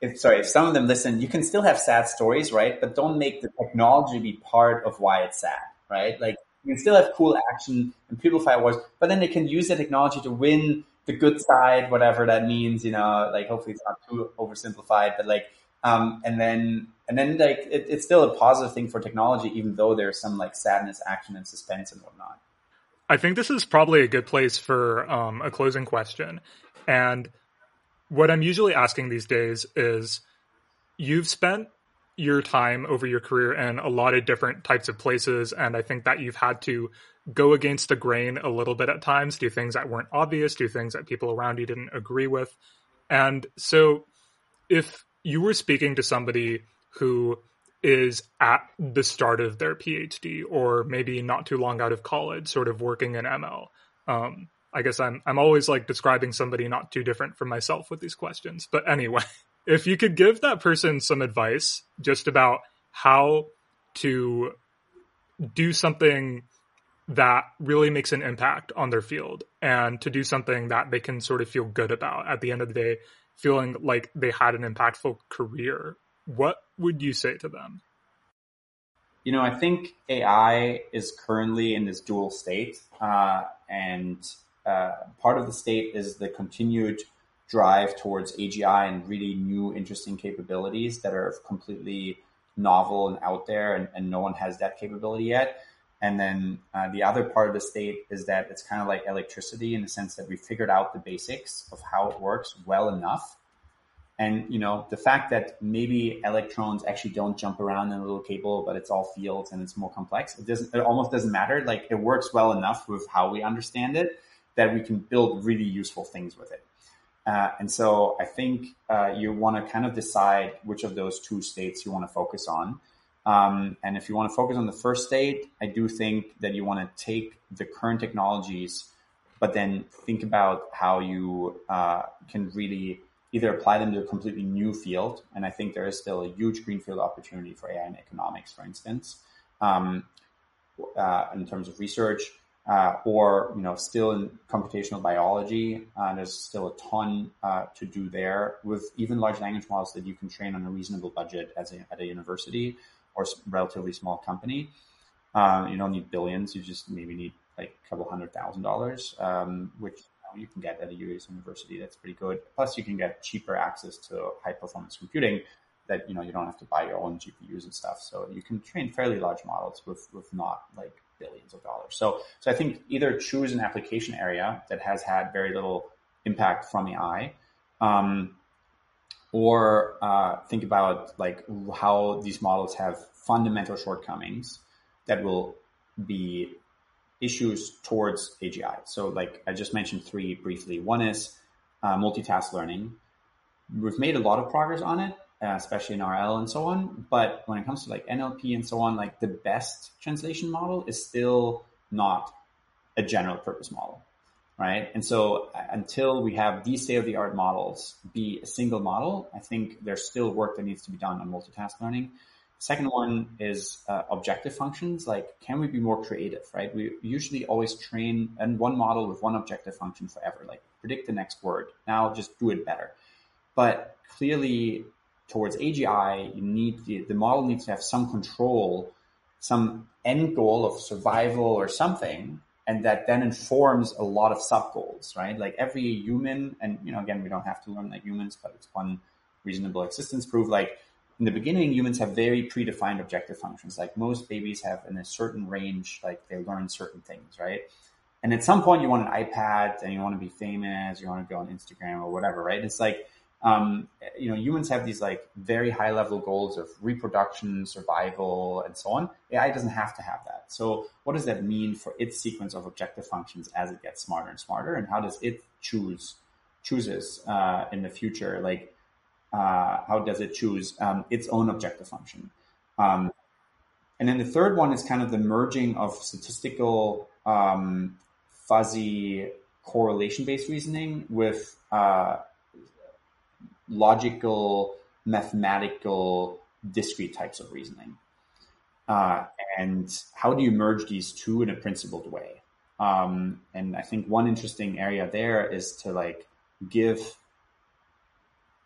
If, sorry, if some of them listen, you can still have sad stories, right? But don't make the technology be part of why it's sad, right? Like you can still have cool action and people fight wars, but then they can use the technology to win the good side, whatever that means, you know, like hopefully it's not too oversimplified, but like, um, and then, and then like, it, it's still a positive thing for technology, even though there's some like sadness, action and suspense and whatnot. I think this is probably a good place for um, a closing question. And what I'm usually asking these days is you've spent your time over your career in a lot of different types of places. And I think that you've had to go against the grain a little bit at times, do things that weren't obvious, do things that people around you didn't agree with. And so if you were speaking to somebody who is at the start of their PhD or maybe not too long out of college, sort of working in ML, um, I guess I'm I'm always like describing somebody not too different from myself with these questions. But anyway, if you could give that person some advice just about how to do something that really makes an impact on their field and to do something that they can sort of feel good about at the end of the day, feeling like they had an impactful career, what would you say to them? You know, I think AI is currently in this dual state, uh, and uh, part of the state is the continued drive towards AGI and really new, interesting capabilities that are completely novel and out there, and, and no one has that capability yet. And then uh, the other part of the state is that it's kind of like electricity in the sense that we figured out the basics of how it works well enough. And you know the fact that maybe electrons actually don't jump around in a little cable, but it's all fields and it's more complex. It doesn't. It almost doesn't matter. Like it works well enough with how we understand it that we can build really useful things with it. Uh, and so I think uh, you want to kind of decide which of those two states you want to focus on. Um, and if you want to focus on the first state, I do think that you want to take the current technologies, but then think about how you uh, can really either apply them to a completely new field. And I think there is still a huge greenfield opportunity for AI and economics, for instance, um, uh, in terms of research uh, or you know still in computational biology. Uh, there's still a ton uh, to do there with even large language models that you can train on a reasonable budget as a, at a university or relatively small company. Um, you don't need billions; you just maybe need like a couple hundred thousand dollars, um, which you, can get at a US university. That's pretty good. Plus, you can get cheaper access to high performance computing. That you know you don't have to buy your own GPUs and stuff, so you can train fairly large models with with not like billions of dollars. So, so I think either choose an application area that has had very little impact from AI, um, or uh, think about like how these models have fundamental shortcomings that will be issues towards AGI. So, like I just mentioned three briefly. One is uh, multitask learning. We've made a lot of progress on it, uh, especially in RL and so on. But when it comes to like NLP and so on, like the best translation model is still not a general purpose model, right? And so uh, until we have these state of the art models be a single model, I think there's still work that needs to be done on multitask learning. Second one is uh, objective functions. Like, can we be more creative, right? We usually always train and one model with one objective function forever, like predict the next word. Now just do it better. But clearly towards AGI, you need the, the model needs to have some control, some end goal of survival or something, and that then informs a lot of sub goals, right? Like every human, and you know, again, we don't have to learn like humans, but it's one reasonable existence proof. Like in the beginning, humans have very predefined objective functions. Like most babies have in a certain range, like they learn certain things, right? And at some point, you want an iPad and you want to be famous, you want to go on Instagram or whatever, right? It's like um, you know, humans have these like very high level goals of reproduction, survival, and so on. AI doesn't have to have that. So what does that mean for its sequence of objective functions as it gets smarter and smarter? And how does it choose, chooses, uh, in the future? Like, uh, how does it choose, um, its own objective function? Um, and then the third one is kind of the merging of statistical, um, fuzzy correlation based reasoning with, uh, logical, mathematical, discrete types of reasoning. Uh, and how do you merge these two in a principled way? Um, and I think one interesting area there is to like give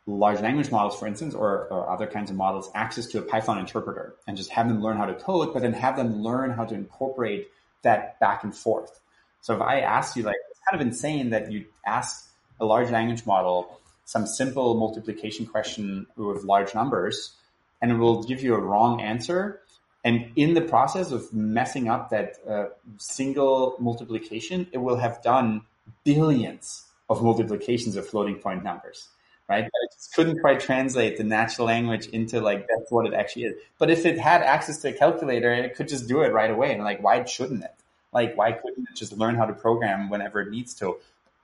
large language models, for instance, or, or, other kinds of models, access to a Python interpreter and just have them learn how to code, but then have them learn how to incorporate that back and forth. So if I ask you, like, it's kind of insane that you ask a large language model some simple multiplication question with large numbers and it will give you a wrong answer. And in the process of messing up that uh, single multiplication, it will have done billions of multiplications of floating point numbers, right? But it just couldn't quite translate the natural language into like, that's what it actually is. But if it had access to a calculator, it could just do it right away. And like, why shouldn't it? Like, why couldn't it just learn how to program whenever it needs to?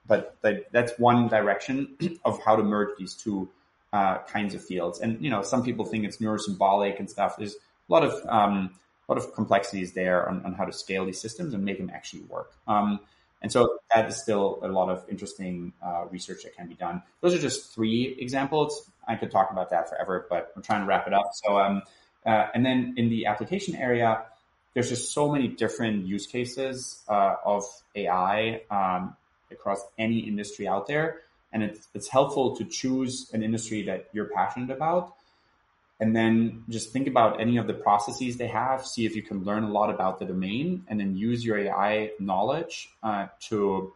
but that's one direction of how to merge these two uh, kinds of fields. And you know, some people think it's neurosymbolic and stuff. There's a lot of um, a lot of complexities there on, on, how to scale these systems and make them actually work. Um, and so that is still a lot of interesting uh, research that can be done. Those are just three examples. I could talk about that forever, but I'm trying to wrap it up. So, um, uh, and then in the application area, there's just so many different use cases uh, of AI. Um, across any industry out there. And it's, it's helpful to choose an industry that you're passionate about. And then just think about any of the processes they have, see if you can learn a lot about the domain, and then use your AI knowledge uh, to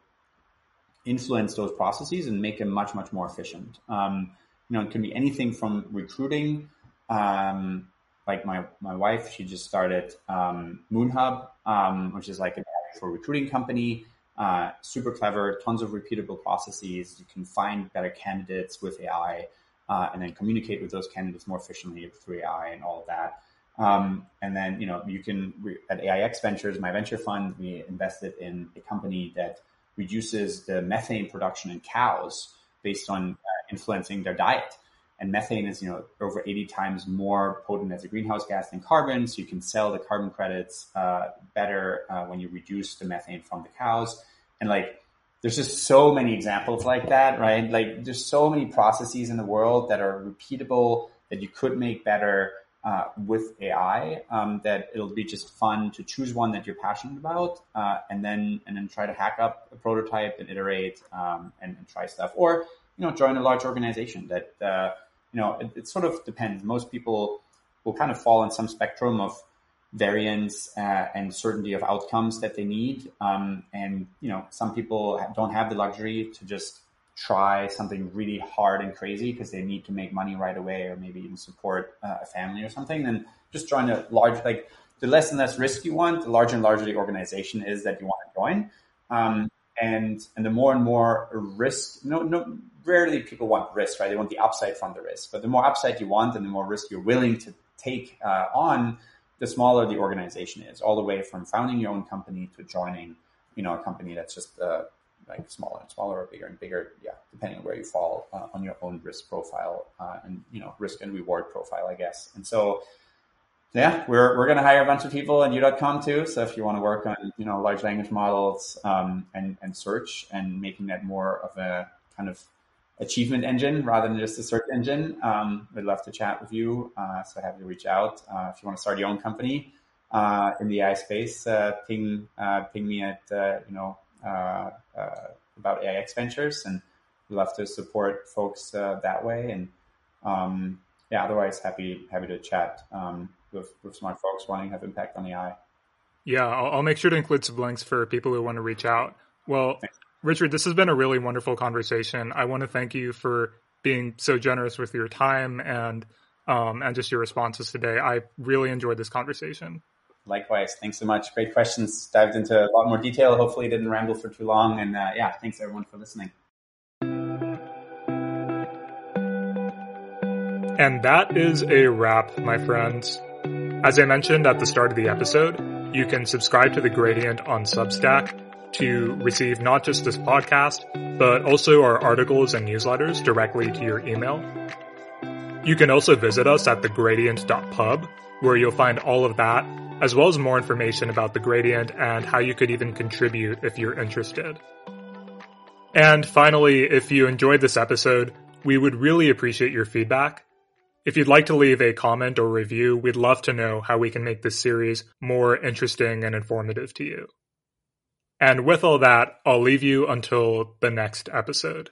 influence those processes and make them much much more efficient. Um, you know, it can be anything from recruiting. Um, like my my wife, she just started um, MoonHub, um, which is like an actual recruiting company. Uh, super clever, tons of repeatable processes. You can find better candidates with AI, uh, and then communicate with those candidates more efficiently through AI and all of that. Um, and then you know you can at AIX Ventures, my venture fund, we invested in a company that reduces the methane production in cows based on uh, influencing their diet. And methane is, you know, over 80 times more potent as a greenhouse gas than carbon. So you can sell the carbon credits uh, better uh, when you reduce the methane from the cows. And like, there's just so many examples like that, right? Like, there's so many processes in the world that are repeatable that you could make better uh, with AI um, that it'll be just fun to choose one that you're passionate about uh, and then and then try to hack up a prototype and iterate um, and, and, try stuff or you know join a large organization that uh, you know it, it, sort of depends most people will kind of fall in some spectrum of variance uh, and certainty of outcomes that they need um, and you know some people don't have the luxury to just try something really hard and crazy because they need to make money right away or maybe even support uh, a family or something, And just join a large, like the less and less risk you want, the larger and larger the organization is that you want to join. Um, and, and the more and more risk, no, no, rarely people want risk, right? They want the upside from the risk, but the more upside you want and the more risk you're willing to take uh, on, the smaller the organization is, all the way from founding your own company to joining, you know, a company that's just uh, like smaller and smaller or bigger and bigger, yeah, depending on where you fall uh, on your own risk profile uh, and you know risk and reward profile, I guess. And so, yeah, we're we're gonna hire a bunch of people at you.com too. So if you want to work on you know large language models um, and and search and making that more of a kind of achievement engine rather than just a search engine, um, we'd love to chat with you. Uh, so happy to reach out uh, if you want to start your own company. Uh, in the AI space, uh, ping ping me at you know uh, uh, about AIX Ventures, and we love to support folks uh, that way. And um, yeah, otherwise, happy happy to chat um, with with smart folks wanting to have impact on AI. Yeah, I'll, I'll, make sure to include some links for people who want to reach out. Well, Thanks. Richard, this has been a really wonderful conversation. I want to thank you for being so generous with your time and um, and just your responses today. I really enjoyed this conversation. Likewise. Thanks so much. Great questions. Dived into a lot more detail. Hopefully, didn't ramble for too long. And uh, yeah, thanks everyone for listening. And that is a wrap, my friends. As I mentioned at the start of the episode, you can subscribe to The Gradient on Substack to receive not just this podcast, but also our articles and newsletters directly to your email. You can also visit us at thegradient.pub, where you'll find all of that as well as more information about the gradient and how you could even contribute if you're interested. And finally, if you enjoyed this episode, we would really appreciate your feedback. If you'd like to leave a comment or review, we'd love to know how we can make this series more interesting and informative to you. And with all that, I'll leave you until the next episode.